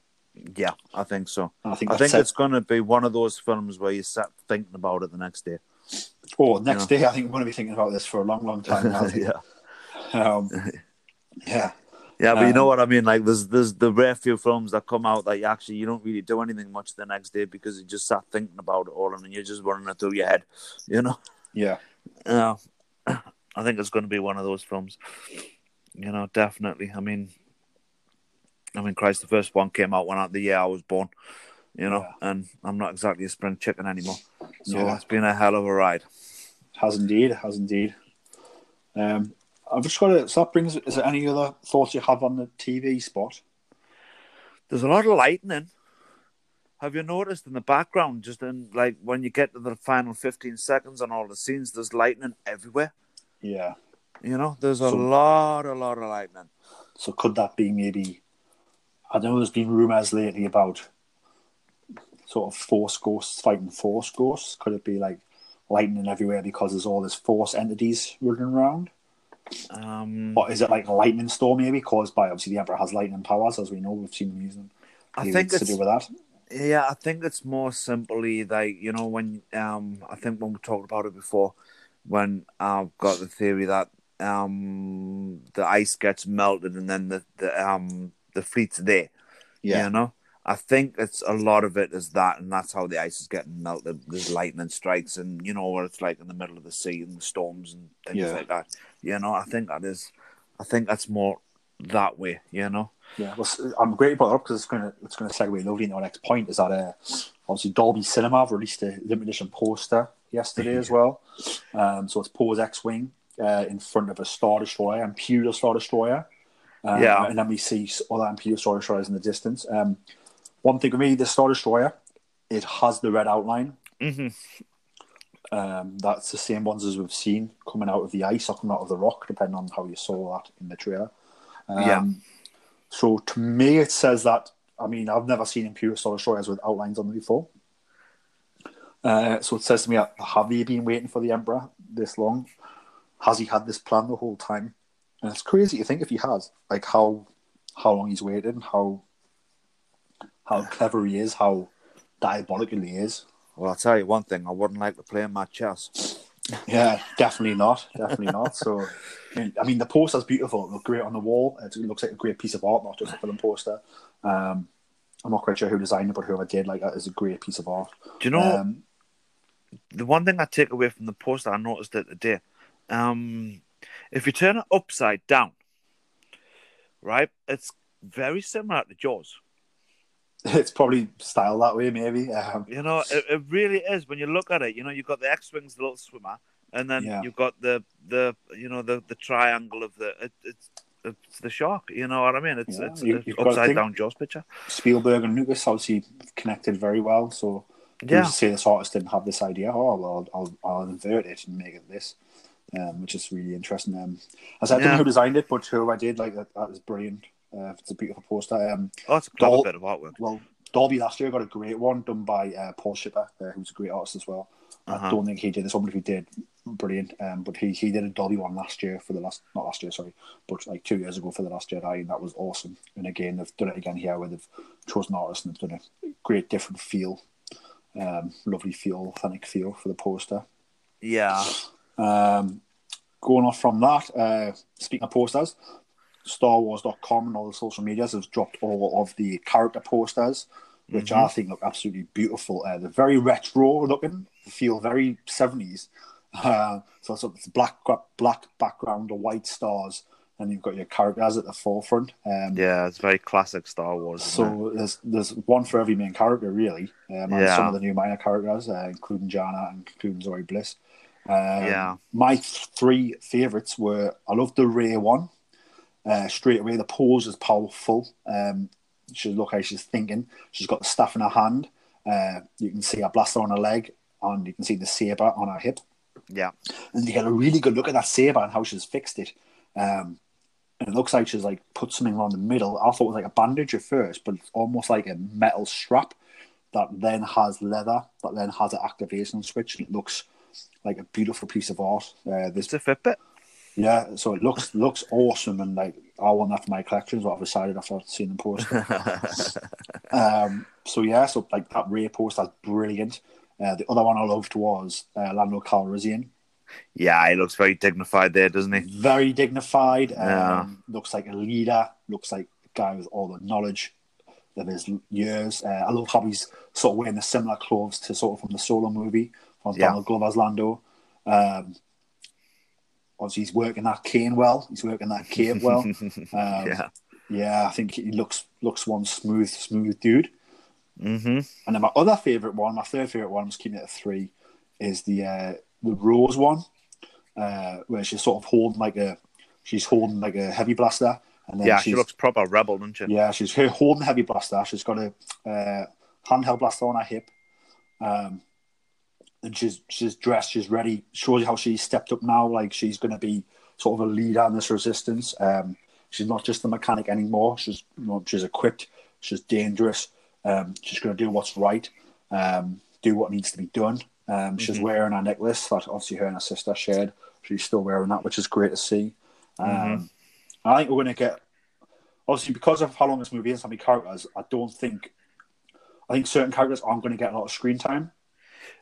Yeah, I think so. And I think I think it. it's going to be one of those films where you sat thinking about it the next day. Oh, next day, I think I'm going to be thinking about this for a long, long time. Now. [laughs] yeah, um, [laughs] yeah, yeah, but you know Um, what I mean. Like, there's there's the rare few films that come out that you actually you don't really do anything much the next day because you just sat thinking about it all and then you're just running it through your head. You know. yeah, Yeah, [coughs] I think it's going to be one of those films. You know, definitely. I mean, I mean, Christ, the first one came out when I, the year I was born. You know, and I'm not exactly a spring chicken anymore. So Yeah. it's been a hell of a ride. has indeed, has indeed. Um, I've just got to. So that brings. Is there any other thoughts you have on the TV spot? There's a lot of lightning. have you noticed in the background, just in like when you get to the final 15 seconds on all the scenes, there's lightning everywhere. Yeah. You know, there's a So- lot, a lot of lightning. So could that be maybe? I know there's been rumours lately about sort of force ghosts fighting force ghosts. Could it be like lightning everywhere because there's all this force entities running around? Um, Or is it like a lightning storm maybe caused by obviously the Emperor has lightning powers as we know we've seen him using. I Maybe think it's to do with that. Yeah, I think it's more simply like you know when um I think when we talked about it before, when I've got the theory that um the ice gets melted and then the the um the fleet's there. Yeah. You know, I think it's a lot of it is that, and that's how the ice is getting melted. There's lightning strikes, and you know where it's like in the middle of the sea and the storms and things Yeah. like that. You know, I think that is, I think that's more that way. You know. Yeah, well, I'm great you brought it up because it's going to it's going to segue lovely into our next point. Is that uh, obviously Dolby Cinema have released a limited edition poster yesterday as [laughs] well. Um, so it's Poe's X-wing uh, in front of a Star Destroyer, Imperial Star Destroyer. Um, Yeah. and then we see other Imperial Star Destroyers in the distance. Um, one thing with me, the Star Destroyer, it has the red outline. hmm Um, that's the same ones as we've seen coming out of the ice or coming out of the rock, depending on how you saw that in the trailer. Um, Yeah. So to me, it says that. I mean, I've never seen Imperial Star Destroyers with outlines on them before. Uh, so it says to me, have they been waiting for the Emperor this long? Has he had this plan the whole time? And it's crazy to think if he has, like how how long he's waited, and how how clever he is, how diabolical he is. Well, I'll tell you one thing: I wouldn't like to play in my chess. [laughs] Yeah, definitely not. Definitely not. So, I mean, the poster's beautiful. It looks great on the wall. It looks like a great piece of art, not just a film poster. Um, I'm not quite sure who designed it, but whoever did, like, that is a great piece of art. Do you know Um, the one thing I take away from the poster? I noticed it today. Um, if you turn it upside down, right, it's very similar to Jaws. [laughs] it's probably styled that way, maybe. Um, You know, it, it really is. When you look at it, you know, you've got the X-wings, the little swimmer, and then Yeah. you've got the the you know the the triangle of the it, it's it's the shark. You know what I mean? It's Yeah, it's, you- it's upside down Jaws picture. Spielberg and Lucas obviously connected very well. So, Yeah, say this artist didn't have this idea? Oh, well, I'll, I'll invert it and make it this, um, which is really interesting. Um, as I don't know who designed it, but who I did, like, that, that was brilliant. Uh, it's a beautiful poster. Um, oh, it's a Dol- bit of artwork. Well, Dolby last year got a great one done by uh, Paul Shipper, uh, who's a great artist as well. Uh-huh. I don't think he did this one, but if he did, brilliant. Um, but he, he did a Dolby one last year for the last, not last year, sorry, but like two years ago for the Last Jedi, and that was awesome. And again, they've done it again here where they've chosen artists and they've done a great different feel, um, lovely feel, authentic feel for the poster. Yeah, Um, going off from that, uh, speaking of posters, StarWars.com and all the social medias have dropped all of the character posters, which I think look absolutely beautiful. Uh, they're very retro looking, feel very 70s. Uh, so it's it's black black background or white stars, and you've got your characters at the forefront. Um, yeah, it's very classic Star Wars. it? so there's there's one for every main character really, um, and Yeah. some of the new minor characters, uh, including Jannah and including Zorii Bliss. Um, Yeah. My three favourites were I love the Rey one. Uh, straight away, the pose is powerful. Um, she look how she's thinking. She's got the staff in her hand. Uh, you can see her blaster on her leg, and you can see the saber on her hip yeah, and you get a really good look at that saber and how she's fixed it. Um, and it looks like she's like put something around the middle. I thought it was like a bandage at first, but it's almost like a metal strap that then has leather, that then has an activation switch. And it looks like a beautiful piece of art. Uh, this, it's a Fitbit. yeah, so it looks looks awesome, and like I want that for my collection. Is what I've decided after seeing the post. [laughs] um, so yeah, so like that Rey post, that's brilliant. Uh, the other one I loved was uh, Lando Calrissian. yeah, he looks very dignified there, doesn't he? very dignified. Um, Yeah. Looks like a leader. Looks like a guy with all the knowledge of his years. Uh, I love how he's sort of wearing the similar clothes to sort of from the Solo movie from Yeah. Donald Glover's Lando. Um, obviously, he's working that cane well. He's working that cape well. [laughs] Um, yeah. yeah, I think he looks looks one smooth, smooth dude. hmm And then my other favorite one, my third favorite one, I'm just keeping it at three, is the uh, the Rose one, uh, where she's sort of holding like a she's holding like a heavy blaster, and then Yeah, she looks proper rebel, doesn't she? yeah she's her [laughs] holding a heavy blaster. She's got a uh, handheld blaster on her hip. Um, and she's she's dressed, she's ready. Shows you how she's stepped up now. Like she's going to be sort of a leader in this resistance. Um, she's not just a mechanic anymore. She's you know, she's equipped. She's dangerous. Um, she's going to do what's right. Um, do what needs to be done. Um, she's Mm-hmm. wearing a necklace that obviously her and her sister shared. She's still wearing that, which is great to see. Um, Mm-hmm. I think we're going to get obviously because of how long this movie is, how many characters. I don't think. I think certain characters aren't going to get a lot of screen time,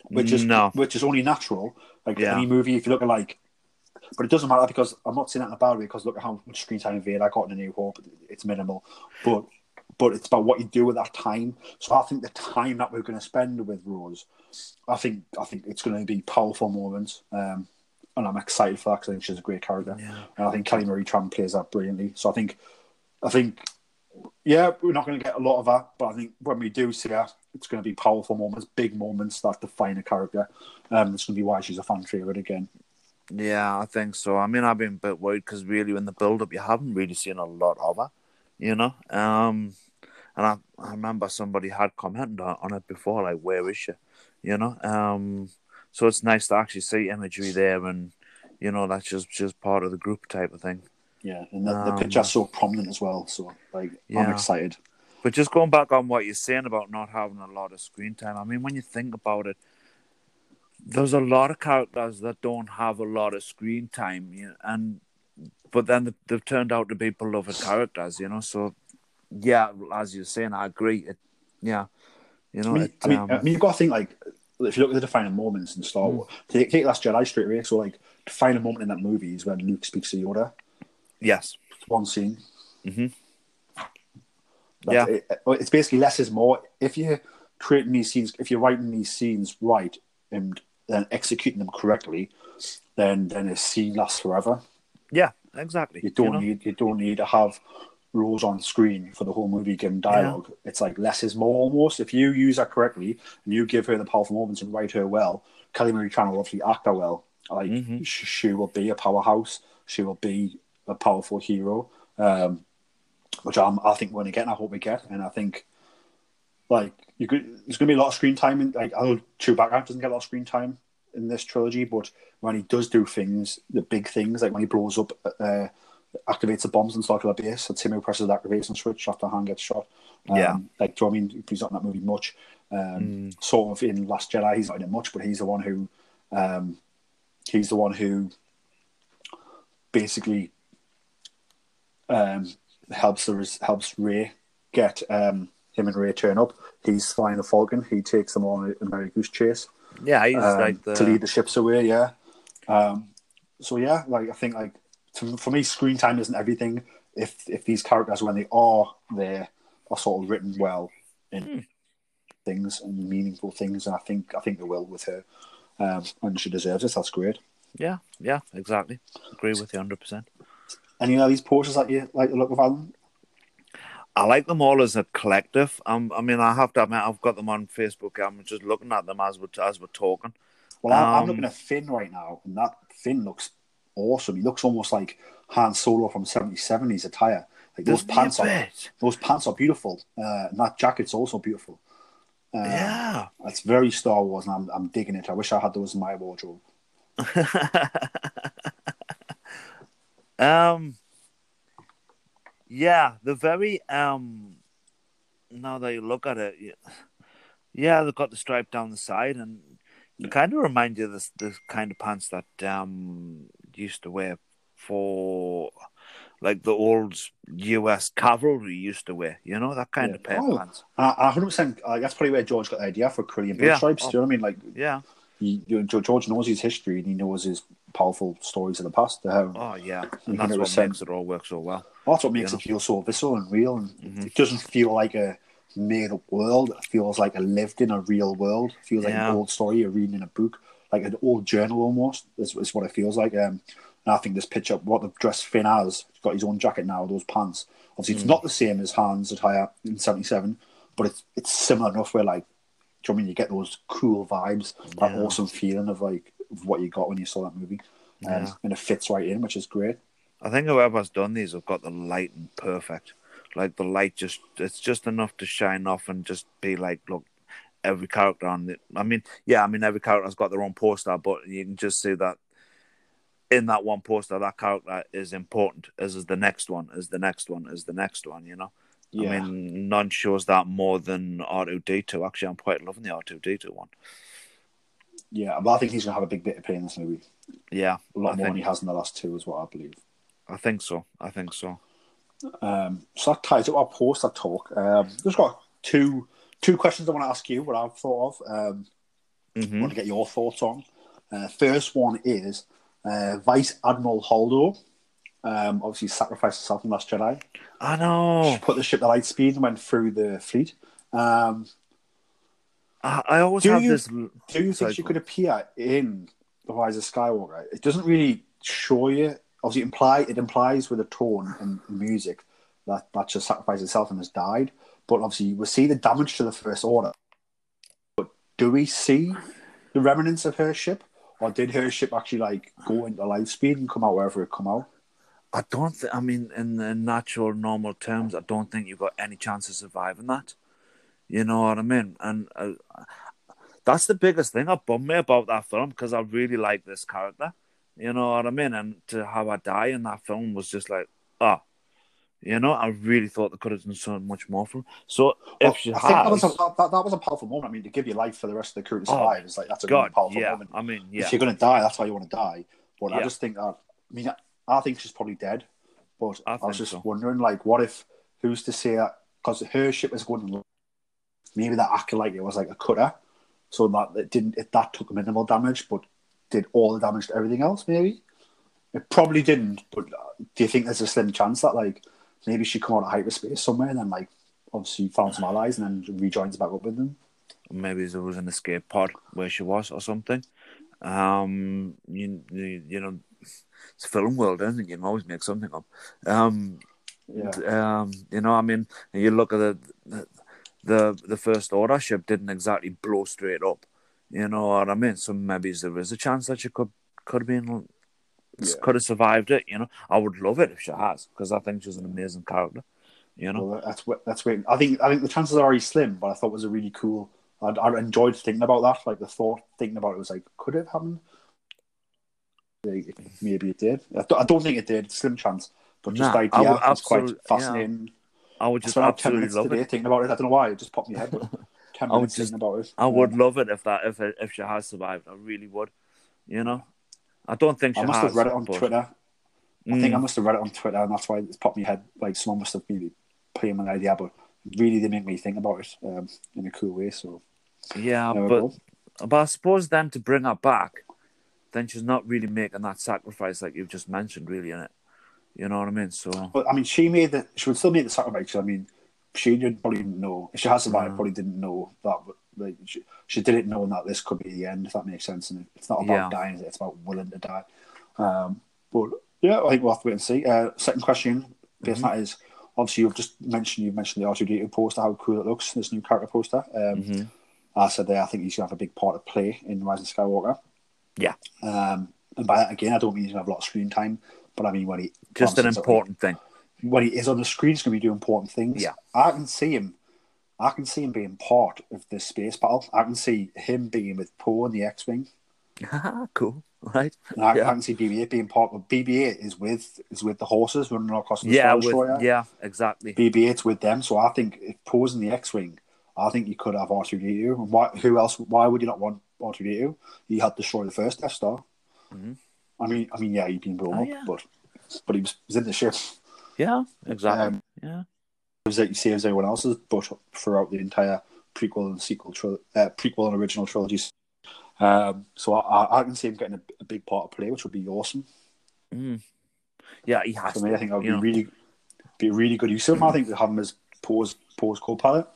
which is No. which is only natural. Like Yeah. any movie, if you look at like, but it doesn't matter because I'm not saying that in a bad way because look at how much screen time Vader got in A New Hope. It's minimal, but but it's about what you do with that time. So I think the time that we're going to spend with Rose, I think I think it's going to be powerful moments. Um, and I'm excited for that because I think she's a great character, Yeah. and I think Kelly Marie Tran plays that brilliantly. So I think, I think, yeah, we're not going to get a lot of that, but I think when we do see her, it's going to be powerful moments, big moments that define a character. Um, it's going to be why she's a fan favorite again. Yeah, I think so. I mean, I've been a bit worried because really, in the build-up, you haven't really seen a lot of her, you know. Um, and I, I remember somebody had commented on, on it before, like, "Where is she?" You know. Um, so it's nice to actually see imagery there, and you know, that's just just part of the group type of thing. Yeah, and the, the Um, picture's so prominent as well. So like, I'm excited. But just going back on what you're saying about not having a lot of screen time, I mean, when you think about it, there's a lot of characters that don't have a lot of screen time, you know, and but then they- they've turned out to be beloved characters, you know. So, yeah, as you're saying, I agree. It, yeah, you know, I mean, it, I mean, um, I mean, you've got to think like if you look at the defining moments in Star Wars, take, take Last Jedi straight away. So like, defining moment in that movie is when Luke speaks to Yoda. yes, one scene. Mhm. Yeah. it- it's basically less is more. If you're creating these scenes, if you're writing these scenes right and then executing them correctly, then then a scene lasts forever. yeah, exactly. You don't know? need you don't need to have Rose on screen for the whole movie giving dialogue. It's like less is more almost. If you use that correctly and you give her the powerful moments and write her well, Kelly Marie Tran will obviously act her well. Like Mhm. she will be a powerhouse. She will be a powerful hero, um, which I'm, I think we're going to get, and I hope we get. And I think like you could, there's going to be a lot of screen time. In, like I know Chewbacca doesn't get a lot of screen time in this trilogy, but when he does do things, the big things, like when he blows up, uh, activates the bombs and Starkiller Base, so Timo presses the activation switch after Han gets shot. Um, Yeah. Like, do you know what I mean? He's not in that movie much. Um, Sort of in Last Jedi, he's not in it much, but he's the one who, um, he's the one who basically um, helps the helps Rey get um, him and Rey turn up. He's flying the Falcon. He takes them on a merry goose chase Yeah, he's um, like the to lead the ships away. Yeah. Um, so yeah, like I think like to, for me, screen time isn't everything. If if these characters when they are there are sort of written well in Hmm. things and meaningful things, and I think I think they will with her, um, and she deserves it. That's great. yeah, yeah, exactly. Agree with you hundred percent. Any of these posters that you like the look of Alan? I like them all as a collective. Um, I mean, I have to admit, I've got them on Facebook. I'm just looking at them as we're as we're talking. Well, I'm, I'm Um, looking at Finn right now, and that Finn looks awesome. He looks almost like Han Solo from '77. His attire, like those Doesn't he a pants are those pants are beautiful, uh, and that jacket's also beautiful. Uh, Yeah. it's very Star Wars, and I'm, I'm digging it. I wish I had those in my wardrobe. [laughs] um. Yeah, the very um. Now that you look at it, yeah, they've got the stripe down the side, and they kind of reminds you of this the kind of pants that um used to wear for like the old U.S. cavalry used to wear. You know that kind Yeah. of pair Oh. of pants. I, I 100%, uh, that's probably where George got the idea for Corellian Yeah. stripes. Do you know what I mean? Like, Yeah. he, George knows his history and he knows his powerful stories of the past. Um, Oh yeah, and that's what 100%. makes it all work so well. That's what makes Yeah. it feel so visceral and real. And Mhm. it doesn't feel like a made up world. It feels like a lived in a real world. It feels like an old story you're reading in a book, like an old journal almost. Is, is what it feels like. Um, and I think this picture, what the dress Finn has, he's got his own jacket now, those pants. Obviously, Mm. it's not the same as Han's attire in '77, but it's it's similar enough. Where like, do you know I mean you get those cool vibes, that Yeah. awesome feeling of like what you got when you saw that movie, um, Yeah. and it fits right in, which is great. I think whoever's done these have got the lighting perfect. Like the light just it's just enough to shine off and just be like, look, every character on it. I mean, yeah, I mean every character's got their own poster, but you can just see that in that one poster, that character is important. As is the next one, as the next one, as the next one. You know. Yeah. I mean, none shows that more than R two D two. Actually, I'm quite loving the R two D two one. Yeah, but I think he's going to have a big bit of play in this movie. Yeah, A lot I more than he has in the last two, is what I believe. I think so. I think so. Um, so that ties up our poster talk. Um, just got two two questions I want to ask you. What I've thought of. Um, I hmm want to get your thoughts on. Uh, first one is uh, Vice Admiral Holdo. Um, obviously, sacrificed herself in Last Jedi. I know. She put the ship at light speed and went through the fleet. Um, I, I always Do have you- this. do you think she could appear in The Rise of Skywalker? It doesn't really show you. Obviously, imply it implies with the tone and music that that just sacrificed itself and has died. But obviously, we see the damage to the First Order. But do we see the remnants of her ship, or did her ship actually like go into light speed and come out wherever it come out? I don't think. I mean, in the natural, normal terms, I don't think you've got any chance of surviving that. You know what I mean? And uh, that's the biggest thing that bummed me about that film because I really like this character. You know what I mean? And to have her die in that film was just like, ah, you know, I really thought they could have done so much more for. Her. So if Well, she I think that was, a, that, that was a powerful moment. I mean, to give you life for the rest of the crew to Oh, survive is like that's a really God, powerful yeah, moment. I mean, yeah, If you're going to die, that's why you want to die. But I just think that, I mean, I think she's probably dead. But I I, was just so. wondering, like, what if, who's to say that, because her ship was going to, maybe that acolyte it was like a cutter, so that it didn't, it, that took minimal damage, but did all the damage to everything else, maybe? It probably didn't, but uh, do you think there's a slim chance that, like, maybe she come out of hyperspace somewhere and then, like, obviously found some allies and then rejoins back up with them? maybe there was an escape pod where she was or something. Um, you, you, you know, it's a film world, isn't it? You can always make something up. Um, Yeah. um, you know, I mean, you look at the, the the first order ship didn't exactly blow straight up. You know what I mean? So maybe there is a chance that she could could have been Yeah. could have survived it. You know, I would love it if she has because I think she's an amazing character. You know, Well, that's that's wait. I think I think the chances are very slim, but I thought it was a really cool. I, I enjoyed thinking about that. Like the thought, thinking about it was like, could it have happened? Like, Maybe it did. I don't, I don't think it did. Slim chance, but just Nah, the I idea would was quite fascinating. yeah. I would just ten absolutely love today it. thinking about it. I don't know why. It just popped in my head. But [laughs] ten I would just- thinking about it. I would love it if that if if she has survived. I really would. You know, I don't think she I must has. have read it on but- Twitter. I think I Mm. must have read it on Twitter, and that's why it's popped in my head. Like someone must have maybe put in an idea, but really they make me think about it um, in a cool way. So Yeah, but but I suppose then to bring her back, then she's not really making that sacrifice like you've just mentioned, really, in it. You know what I mean? So But I mean, she made the. She would still make the sacrifice. I mean, she didn't probably didn't know. If she has survived, Mm. probably didn't know that. Like, she, she didn't know that this could be the end. If that makes sense. And it's not about Yeah. dying; it? it's about willing to die. Um, but yeah, I think we'll have to wait and see. Uh, second question, based on that is obviously you've just mentioned you've mentioned the R two D two poster, how cool it looks. This new character poster. Um, Mhm. I said there, I think he's gonna have a big part to play in Rise of Skywalker. Yeah. Um, and by that again, I don't mean he's gonna have a lot of screen time, but I mean when he just an important thing. when he is on the screen, he's going to be doing important things. Yeah. I can see him. I can see him being part of the space battle. I can see him being with Poe in the X-wing. [laughs] cool, right? And I, Yeah. I can see BB-8 being part of BB-8 is with is with the horses running across the Yeah, with, yeah, exactly. BB-8's with them, so I think if Poe's in the X-wing, I think you could have R2D2. And why? Who else? Why would you not want R2D2? He helped destroy the first Death Star. Mhm. I mean, I mean, yeah, he'd been blown Oh, up, yeah. but but he was, was in the ship. Yeah, exactly. Um, yeah, was like saves everyone else's, but throughout the entire prequel and sequel, tril- uh, prequel and original trilogies. Um, so I, I can see him getting a, a big part to play, which would be awesome mm. yeah, he has for me. to. I think that would be know. really be a really good use of him. I think to have him as Poe's Poe's co-pilot.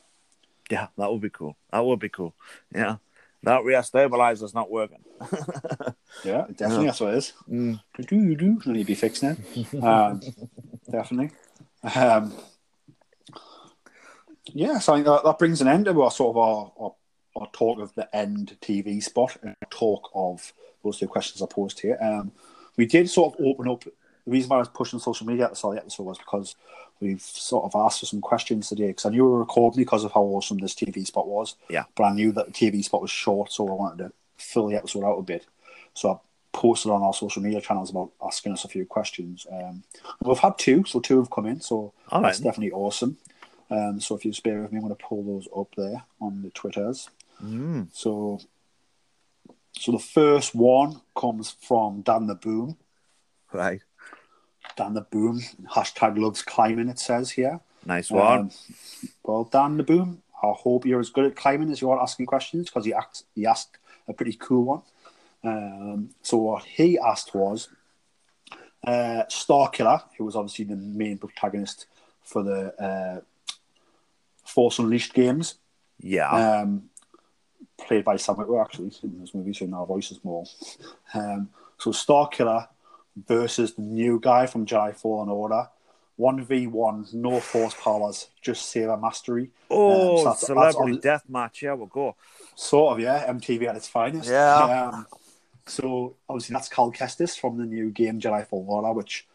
Yeah, that would be cool. That would be cool. Yeah, that rear stabilizer's not working. [laughs] Yeah, definitely. Yeah. That's what it is. Mm. Do. Need to be fixed now. Um, definitely. Um, yeah, so I think that, that brings an end to our sort of our, our, our talk of the end TV spot and talk of those two questions I posed here. Um, we did sort of open up. The reason why I was pushing social media at the start of the episode was because we've sort of asked for some questions today because I knew we were recording because of how awesome this TV spot was. Yeah. But I knew that the TV spot was short, so I wanted to fill the episode out a bit. So I posted on our social media channels about asking us a few questions. Um, we've had two, so two have come in, so All that's right. definitely awesome. Um, so if you spare with me, I'm going to pull those up there on the Twitters. Mm. So, so the first one comes from Dan the Boom. Right. Dan the Boom hashtag loves climbing. It says here. Nice one. Um, well, Dan the Boom, I hope you're as good at climbing as you are asking questions because he asked, he asked a pretty cool one. Um, so what he asked was uh, Star Killer, who was obviously the main protagonist for the uh, Force Unleashed games, yeah. um, played by Sam Witwer actually in this movie, so now voices Maul. Um, so Star Killer versus the new guy from Jedi Fallen Order. 1v1, no force powers, just Saber Mastery. oh, um, so that's- that's celebrity on- death match. Yeah, we'll go. Sort of, yeah. MTV at its finest. Yeah. Um, so obviously that's Cal Kestis from the new game Jedi Fallen Order, which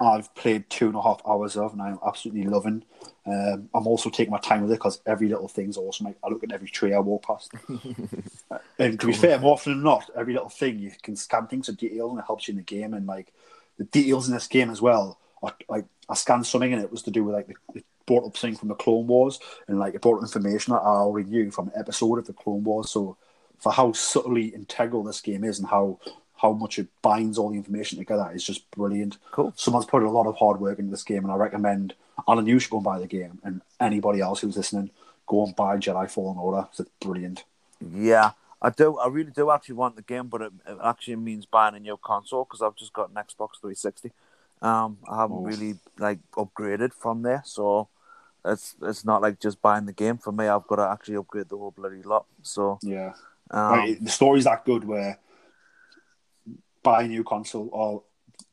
I've played two and a half hours of, and I'm absolutely loving. Um, I'm also taking my time with it because every little thing's awesome. I, I look at every tree I walk past. [laughs] And to be fair, more often than not, every little thing you can scan things for details, and it helps you in the game. And like the details in this game as well. Are, like I scanned something, and it was to do with like the, it brought up something from the Clone Wars, and like it brought information that I already knew from an episode of the Clone Wars. So for how subtly integral this game is, and how how much it binds all the information together is just brilliant. Cool. Someone's put a lot of hard work into this game, and I recommend Alan, you should go and buy the game, and anybody else who's listening, go and buy Jedi Fallen Order. It's brilliant. Yeah, I do. I really do actually want the game, but it, it actually means buying a new console because I've just got an Xbox 360. Um, I haven't Oh. really like upgraded from there, so it's it's not like just buying the game for me. I've got to actually upgrade the whole bloody lot. So Yeah. um, Right, the story's that good where buy a new console or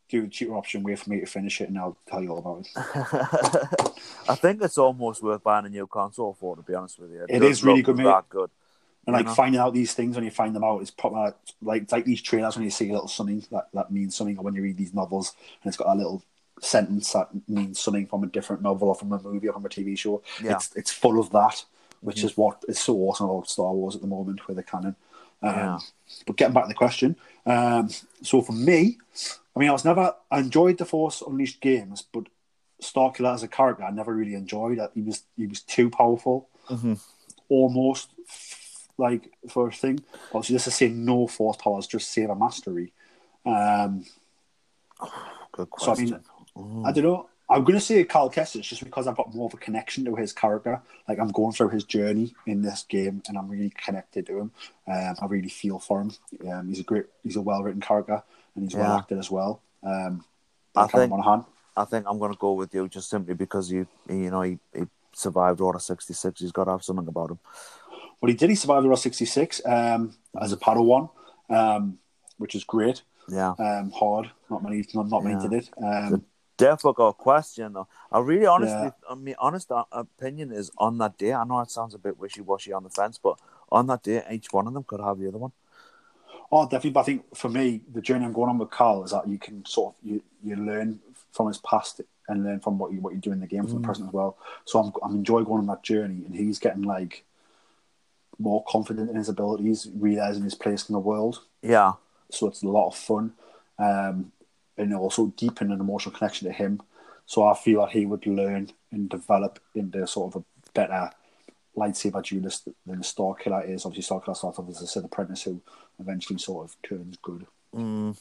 do the cheaper option, wait for me to finish it, and I'll tell you all about it. [laughs] I think it's almost worth buying a new console for. To be honest with you, It does is really good, mate. That good. And You like know? finding out these things when you find them out is proper like like these trailers when you see a little something that, that means something, or when you read these novels and it's got a little sentence that means something from a different novel or from a movie or from a TV show. Yeah. Mm-hmm. It's it's full of that, which is what is so awesome about Star Wars at the moment with the canon. Um, Yeah. But getting back to the question, um, so for me, I mean, I was never I enjoyed the Force Unleashed games, but Starkiller as a character, I never really enjoyed. It. He was he was too powerful, Mhm. almost like for a thing. Obviously, this is saying no Force powers, just saber Mastery. Um, [sighs] Good So, I question. mean, I don't know. I'm going to say Cal Kestis just because I've got more of a connection to his character. Like I'm going through his journey in this game, and I'm really connected to him. Um, I really feel for him. Um, he's a great, he's a well written character, and he's well acted as well. Um, I think- Monaghan. I think I'm going to go with you just simply because you you know he, he survived Order 66. He's got to have something about him. Well, he did. He survived Ross 66 um, as a Padawan, um, which is great. Yeah. Um, hard. Not many. Not, not many did it. Difficult question. I really honestly, Yeah. I mean, honest opinion is on that day. I know it sounds a bit wishy washy on the fence, but on that day, each one of them could have the other one. Oh, definitely. But I think for me, the journey I'm going on with Cal is that you can sort of you, you learn from his past and learn from what you what you do in the game from the present as well. So I'm I'm enjoying going on that journey, and he's getting like more confident in his abilities, realizing his place in the world. Yeah, So it's a lot of fun, um, and also deepen an emotional connection to him. So I feel like he would learn and develop into sort of a better lightsaber duelist than Star Killer is. Obviously, Star Killer starts off as a Sith apprentice who eventually sort of turns good. mm,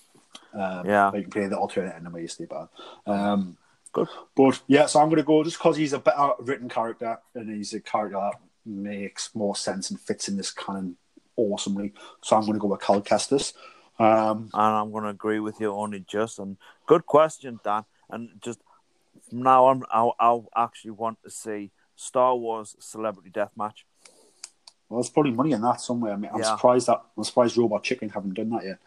Um, Yeah. But you can play the alternate way, stay bad. Um, good. but yeah, so I'm going to go just because he's a better written character and he's a character that makes more sense and fits in this canon awesomely. So I'm going to go with Cal Kestis. Um, And I'm going to agree with you only just. And good question, Dan. And just from now on, I'll, I'll actually want to see Star Wars Celebrity Deathmatch. well, there's probably money in that somewhere. I mean, I'm Yeah. surprised that I'm surprised Robot Chicken haven't done that yet.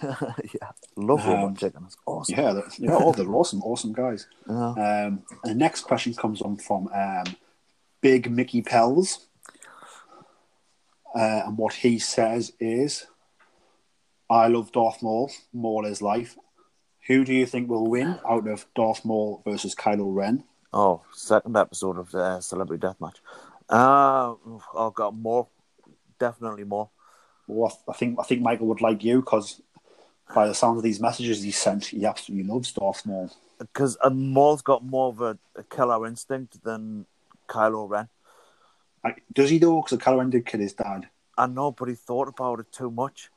[laughs] yeah, love Robot Um, Chicken. It's awesome. Yeah, they're, yeah, oh, they're awesome, awesome guys. Yeah. Um, and the next question comes on from um, Big Mickey Pells. Uh, and what he says is, I love Darth Maul. Maul is life. Who do you think will win out of Darth Maul versus Kylo Ren? Oh, second episode of uh, Celebrity Deathmatch. Uh, I've got more, definitely more. Well, I think I think Michael would like you because by the sound of these messages he sent, he absolutely loves Darth Maul. Because uh, Maul's got more of a, a killer instinct than Kylo Ren. Like, does he though? Because Kylo Ren did kill his dad. I know, but he thought about it too much.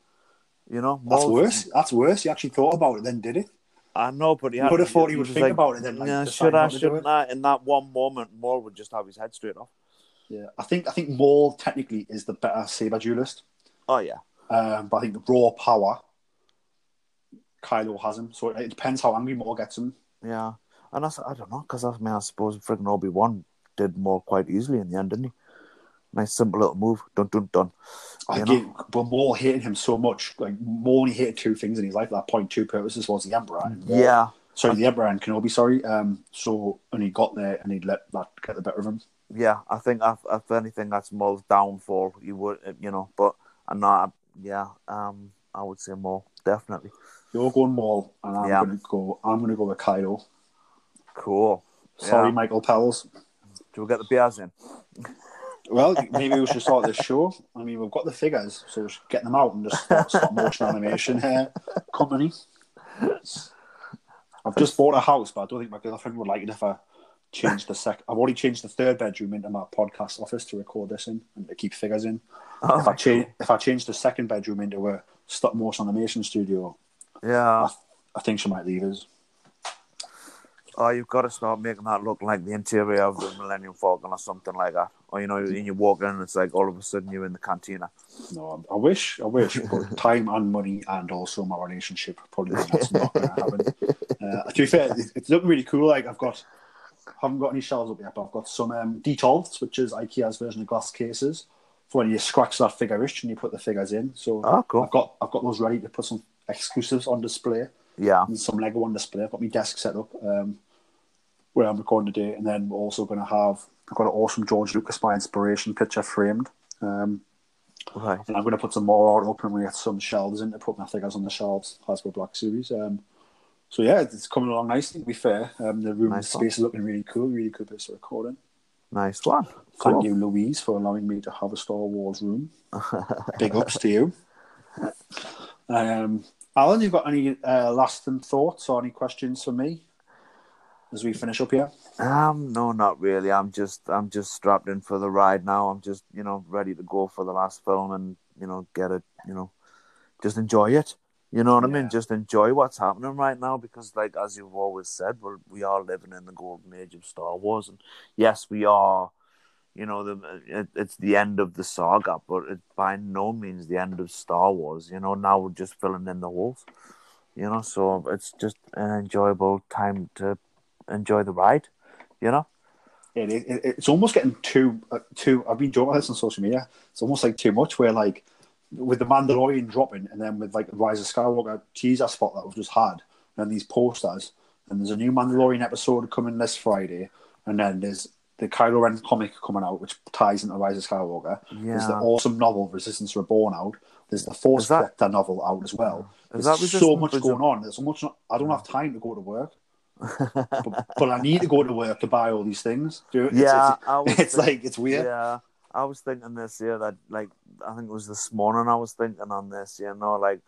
You know, That's worse. That's worse. He actually thought about it, then did it. I know, but he had, would have thought he would think about it, then like, yeah, should I? not to do Shouldn't it. I? In that one moment, Maul would just have his head straight off. Yeah, I think I think Maul technically is the better saber duelist, Oh yeah, um, but I think the raw power, Kylo has him. So it depends how angry Maul gets him. yeah. And I, I don't know because I mean I suppose friggin' Obi Wan did Maul quite easily in the end, didn't he? Nice simple little move, dun dun dun. I get, but Maul hated him so much. Like Maul only hated two things in his life. at That point, two purposes was the Emperor. And Yeah, sorry, the Emperor and Kenobi. Sorry. Um, so and he got there and he let that get the better of him. yeah. I think if, if anything, that's Maul's downfall. You would, uh, you know, but I'm not. Yeah, um, I would say Maul definitely. You're going Maul, and I'm Yeah. gonna go. I'm gonna go with Kylo. Cool. Sorry, Yeah. Michael Pels. Do we get the beers in? Well, maybe we should start this show. I mean, we've got the figures, so we should get them out and just start stop motion animation uh, company. I've just bought a house, but I don't think my girlfriend would like it if I changed the sec. I've already changed the third bedroom into my podcast office to record this in and to keep figures in. Oh, if I change, if I change the second bedroom into a stop motion animation studio, Yeah. I think she might leave us. Oh, you've got to start making that look like the interior of the Millennium Falcon or something like that. Or you know, and you walk in and it's like all of a sudden you're in the cantina. No, I wish, I wish, but [laughs] time and money and also my relationship probably [laughs] that's not going to happen. Uh, to be fair, it's looking really cool. Like I've got, haven't got any shelves up yet, but I've got some um, which is IKEA's version of glass cases for when you scratch that figure itch and you put the figures in. So Oh, cool. I've got I've got those ready to put some exclusives on display Yeah. some Lego on display. I've got my desk set up um, where I'm recording today, and then we're also going to have I've got an awesome George Lucas by inspiration picture framed. Um, Right. and I'm going to put some more art up and we get some shelves in to put my figures on the shelves, Hasbro Black Series. Um, so yeah, it's coming along nicely. To be fair, um, the room Nice space is looking really cool. Really cool place of recording. Nice one. Thank Cool. you, Louise, for allowing me to have a Star Wars room. [laughs] Big ups to you. Um, Alan, You've got any uh, lasting thoughts or any questions for me as we finish up here? Um, no, not really. I'm just, I'm just strapped in for the ride now. I'm just, you know, ready to go for the last film and you know, get it, you know, just enjoy it. You know what I mean? Just enjoy what's happening right now because, like as you've always said, we're we are living in the golden age of Star Wars, and yes, we are. You know, the it, it's the end of the saga, but it's by no means the end of Star Wars. You know, now we're just filling in the holes. You know, so it's just an enjoyable time to enjoy the ride. You know. It, it, it's almost getting too uh, too. I've been joking about this on social media. It's almost like too much. Where like with the Mandalorian dropping, and then with like Rise of Skywalker teaser spot that we've just had, and these posters, and there's a new Mandalorian episode coming this Friday, and then there's the Kylo Ren comic coming out, which ties into Rise of Skywalker. Yeah. There's the awesome novel Resistance Reborn out. There's the Force that- novel out as well. Is There's that so much going on. There's so much. I don't have time to go to work but, but I need to go to work to buy all these things. Do you- It's, Yeah, it's, it's think- like it's weird. Yeah, I was thinking this year that like I think it was this morning I was thinking on this. You know, like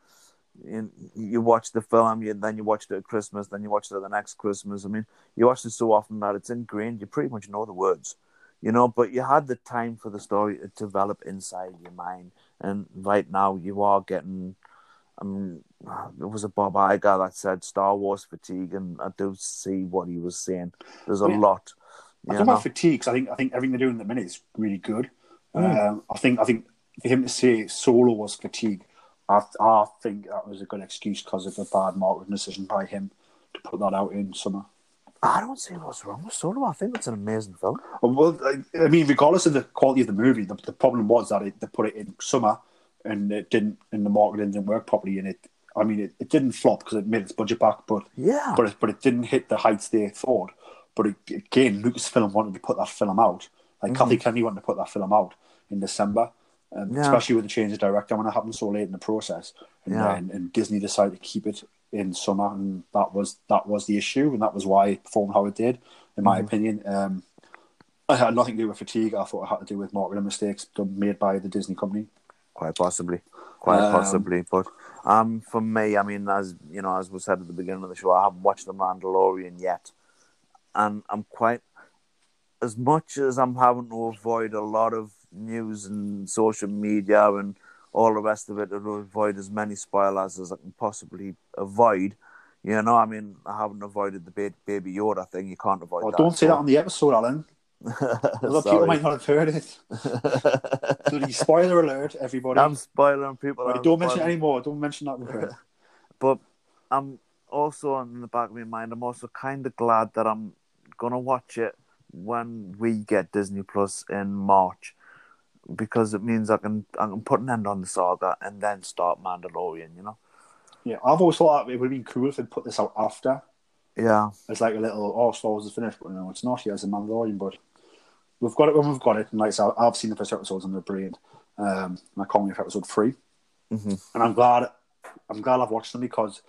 you, you watch the film, you then you watch it at Christmas, then you watch it at the next Christmas. I mean, you watch it so often that it's ingrained. You pretty much know the words, you know. But you had the time for the story to develop inside your mind, and right now you are getting. Um, [sighs] it was a Bob Iger that said Star Wars fatigue, and I do see what he was saying. There's a lot. I about fatigue I think I think everything they're doing at the minute is really good. Mm. Um, I think I think for him to say Solo was fatigue, I, I think that was a good excuse because of a bad marketing decision by him to put that out in summer. I don't see what's wrong with Solo. I think it's an amazing film. Well, I- I mean, regardless of the quality of the movie, the, the problem was that it, they put it in summer and it didn't, and the marketing didn't work properly. And it, I mean, it, it didn't flop because it made its budget back, but Yeah. but it, but it didn't hit the heights they thought. But it, again, Lucasfilm wanted to put that film out. Like Kathy Kennedy wanted to put that film out in December, um, Mm-hmm. Yeah. especially with the change of director when it happened so late in the process. And Yeah. then and Disney decided to keep it in summer, and that was that was the issue, and that was why it performed how it did. in my Mhm. opinion. Um, it had nothing to do with fatigue. I thought it had to do with marketing mistakes made by the Disney company. Quite possibly, quite Um, possibly. But um, for me, I mean, as you know, as was said at the beginning of the show, I haven't watched The Mandalorian yet, and I'm quite as much as I'm having to avoid a lot of news and social media and all the rest of it to avoid as many spoilers as I can possibly avoid. You know, I mean, I haven't avoided the baby Yoda thing. You can't avoid Oh, that. don't say so- that on the episode, Alan. [laughs] Other people might not have heard it. [laughs] Bloody spoiler alert, everybody. I'm spoiling people. Right, don't mention it spoiling- anymore. Don't mention that word. [laughs] But I'm also in the back of my mind. I'm also kind of glad that I'm gonna watch it when we get Disney Plus in March, because it means I can I can put an end on the saga and then start Mandalorian. You know? Yeah, I've always thought it would have been cool if they'd put this out after. Yeah, It's like a little, oh, Star Wars is finished, but no, it's not as a Mandalorian, but we've got it when we've got it. And like I said, I've seen the first episodes and they're brilliant. Um, and I can't wait for episode 3 hmm And I'm glad, I'm glad I've watched them because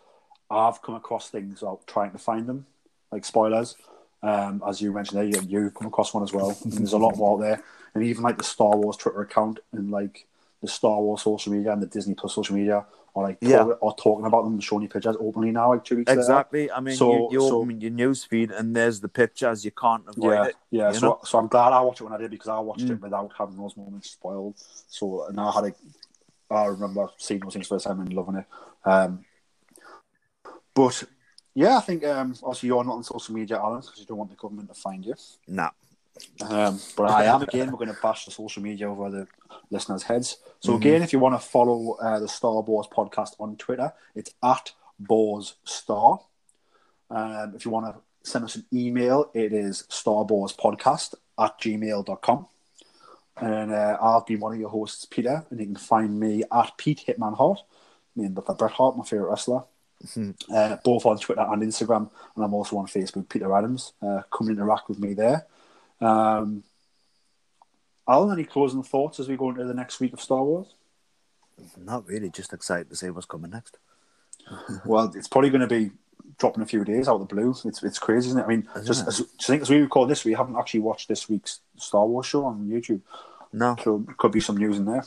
I've come across things while trying to find them, like spoilers. Um, as you mentioned there, you, you've come across one as well. And there's a lot more out there. And even like the Star Wars Twitter account and like the Star Wars social media and the Disney Plus social media are like Yeah. talk, are talking about them and showing you pictures openly now, like two weeks later. exactly. I mean, So- you, you so- open your news feed and there's the pictures. You can't avoid Yeah, it. yeah. So, know? so I'm glad I watched it when I did because I watched Mm. it without having those moments spoiled. So and I had a, I remember seeing those things first time and loving it. Um, but yeah, I think um, obviously you're not on social media, Alan, because you don't want the government to find you. Nah. Um, but I am again. We're going to bash the social media over the listeners' heads. So Mhm. again, if you want to follow uh, the Star Wars podcast on Twitter, it's at Boars Star. Um, if you want to send us an email, it is starboarspodcast at gmail.com. And uh, I've been one of your hosts, Peter, and you can find me at Pete Hitman Hart, me and Dr. Bret Hart, my favourite wrestler, Mhm. uh, both on Twitter and Instagram. And I'm also on Facebook, Peter Adams. Uh, come and interact with me there. Um, Alan, any closing thoughts as we go into the next week of Star Wars? Not really. Just excited to see what's coming next. [laughs] Well, it's probably going to be dropping a few days out of the blue. It's it's crazy, isn't it? I mean, just as, I think as we record this, we haven't actually watched this week's Star Wars show on YouTube. No. So could be some news in there.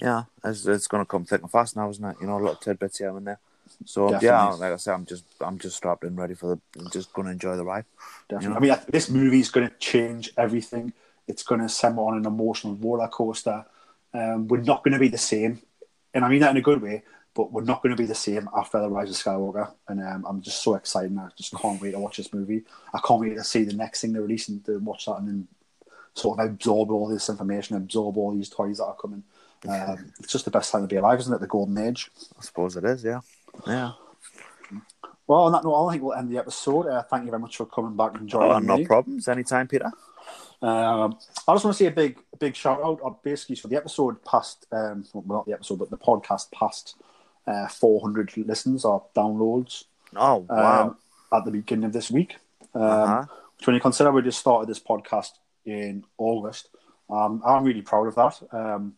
Yeah, it's, it's going to come thick and fast now, isn't it? You know, little tidbits here and there. So yeah, like I said, I'm just I'm just strapped in, ready for the. I'm just going to enjoy the ride. Definitely. Yeah. I mean, this movie is going to change everything. It's going to send me on an emotional roller coaster. Um, we're not going to be the same, and I mean that in a good way. But we're not going to be the same after the Rise of Skywalker, and um, I'm just so excited. And I just can't wait to watch this movie. I can't wait to see the next thing they're releasing to watch that and then sort of absorb all this information, absorb all these toys that are coming. Um, it's just the best time to be alive, isn't it? The golden age. I suppose it is. Yeah, yeah. Well, on that note, I think we'll end the episode. Uh, thank you very much for coming back and joining Oh, no me. problems. Anytime, Peter. Um, I just want to say a big, big shout out. Uh, basically, for the episode passed, um, well, not the episode, but the podcast passed uh, 400 listens or downloads Oh wow. um, at the beginning of this week. Um, uh-huh. So when you consider we just started this podcast in August, um, I'm really proud of that. Um,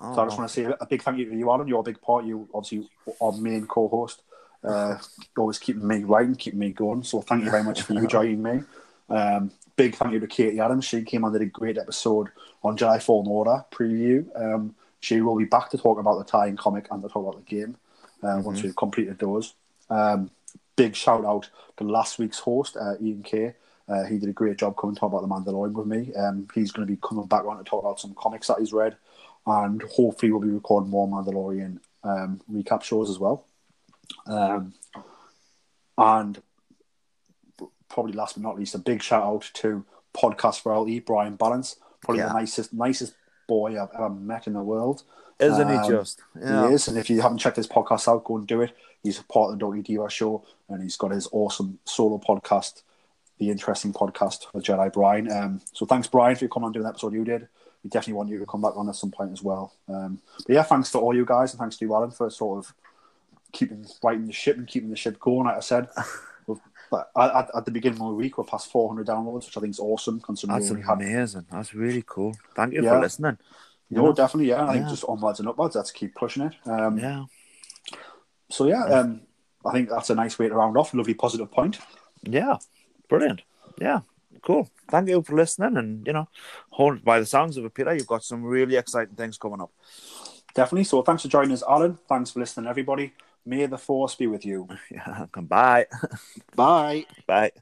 oh, so I just want to say a big thank you to you, Alan. You're a big part. You obviously our main co-host, uh, always keeping me writing, keeping me going. So thank you very much for you [laughs] joining me. Um, big thank you to Katie Adams. She came on did a great episode on Jedi Fallen Order preview. Um, she will be back to talk about the tie-in comic and to talk about the game uh, once we've completed those. Um, big shout out to last week's host, uh, Ian Kay. Uh, he did a great job coming to talk about the Mandalorian with me. Um, he's going to be coming back on to talk about some comics that he's read, and hopefully we'll be recording more Mandalorian um, recap shows as well. Um, and probably last but not least, a big shout out to podcast royalty Brian Balance, probably Yeah. the nicest nicest boy I've ever met in the world. Isn't um, he just? Yeah. He is, and if you haven't checked his podcast out, go and do it. He's a part of the Doggy Diva show, and he's got his awesome solo podcast, the interesting podcast with Jedi Brian. Um, so thanks, Brian, for coming on doing the episode you did. We definitely want you to come back on at some point as well. Um, but yeah, thanks to all you guys, and thanks to you, Alan, for sort of keeping writing the ship and keeping the ship going. Like I said, [laughs] at, at- the beginning of the week, we're past 400 downloads, which I think is awesome. Considering That's we had amazing. That's really cool. Thank you Yeah. for listening. no, definitely, yeah. I think just onwards and upwards. Let's keep pushing it. Um, Yeah. So yeah, um, I think that's a nice way to round off. Lovely positive point. Yeah. Brilliant. Yeah. Cool. Thank you for listening. And, you know, hold by the sounds of it, Peter, you've got some really exciting things coming up. Definitely. So thanks for joining us, Alan. Thanks for listening, everybody. May the force be with you. [laughs] Yeah, come bye. Bye. Bye.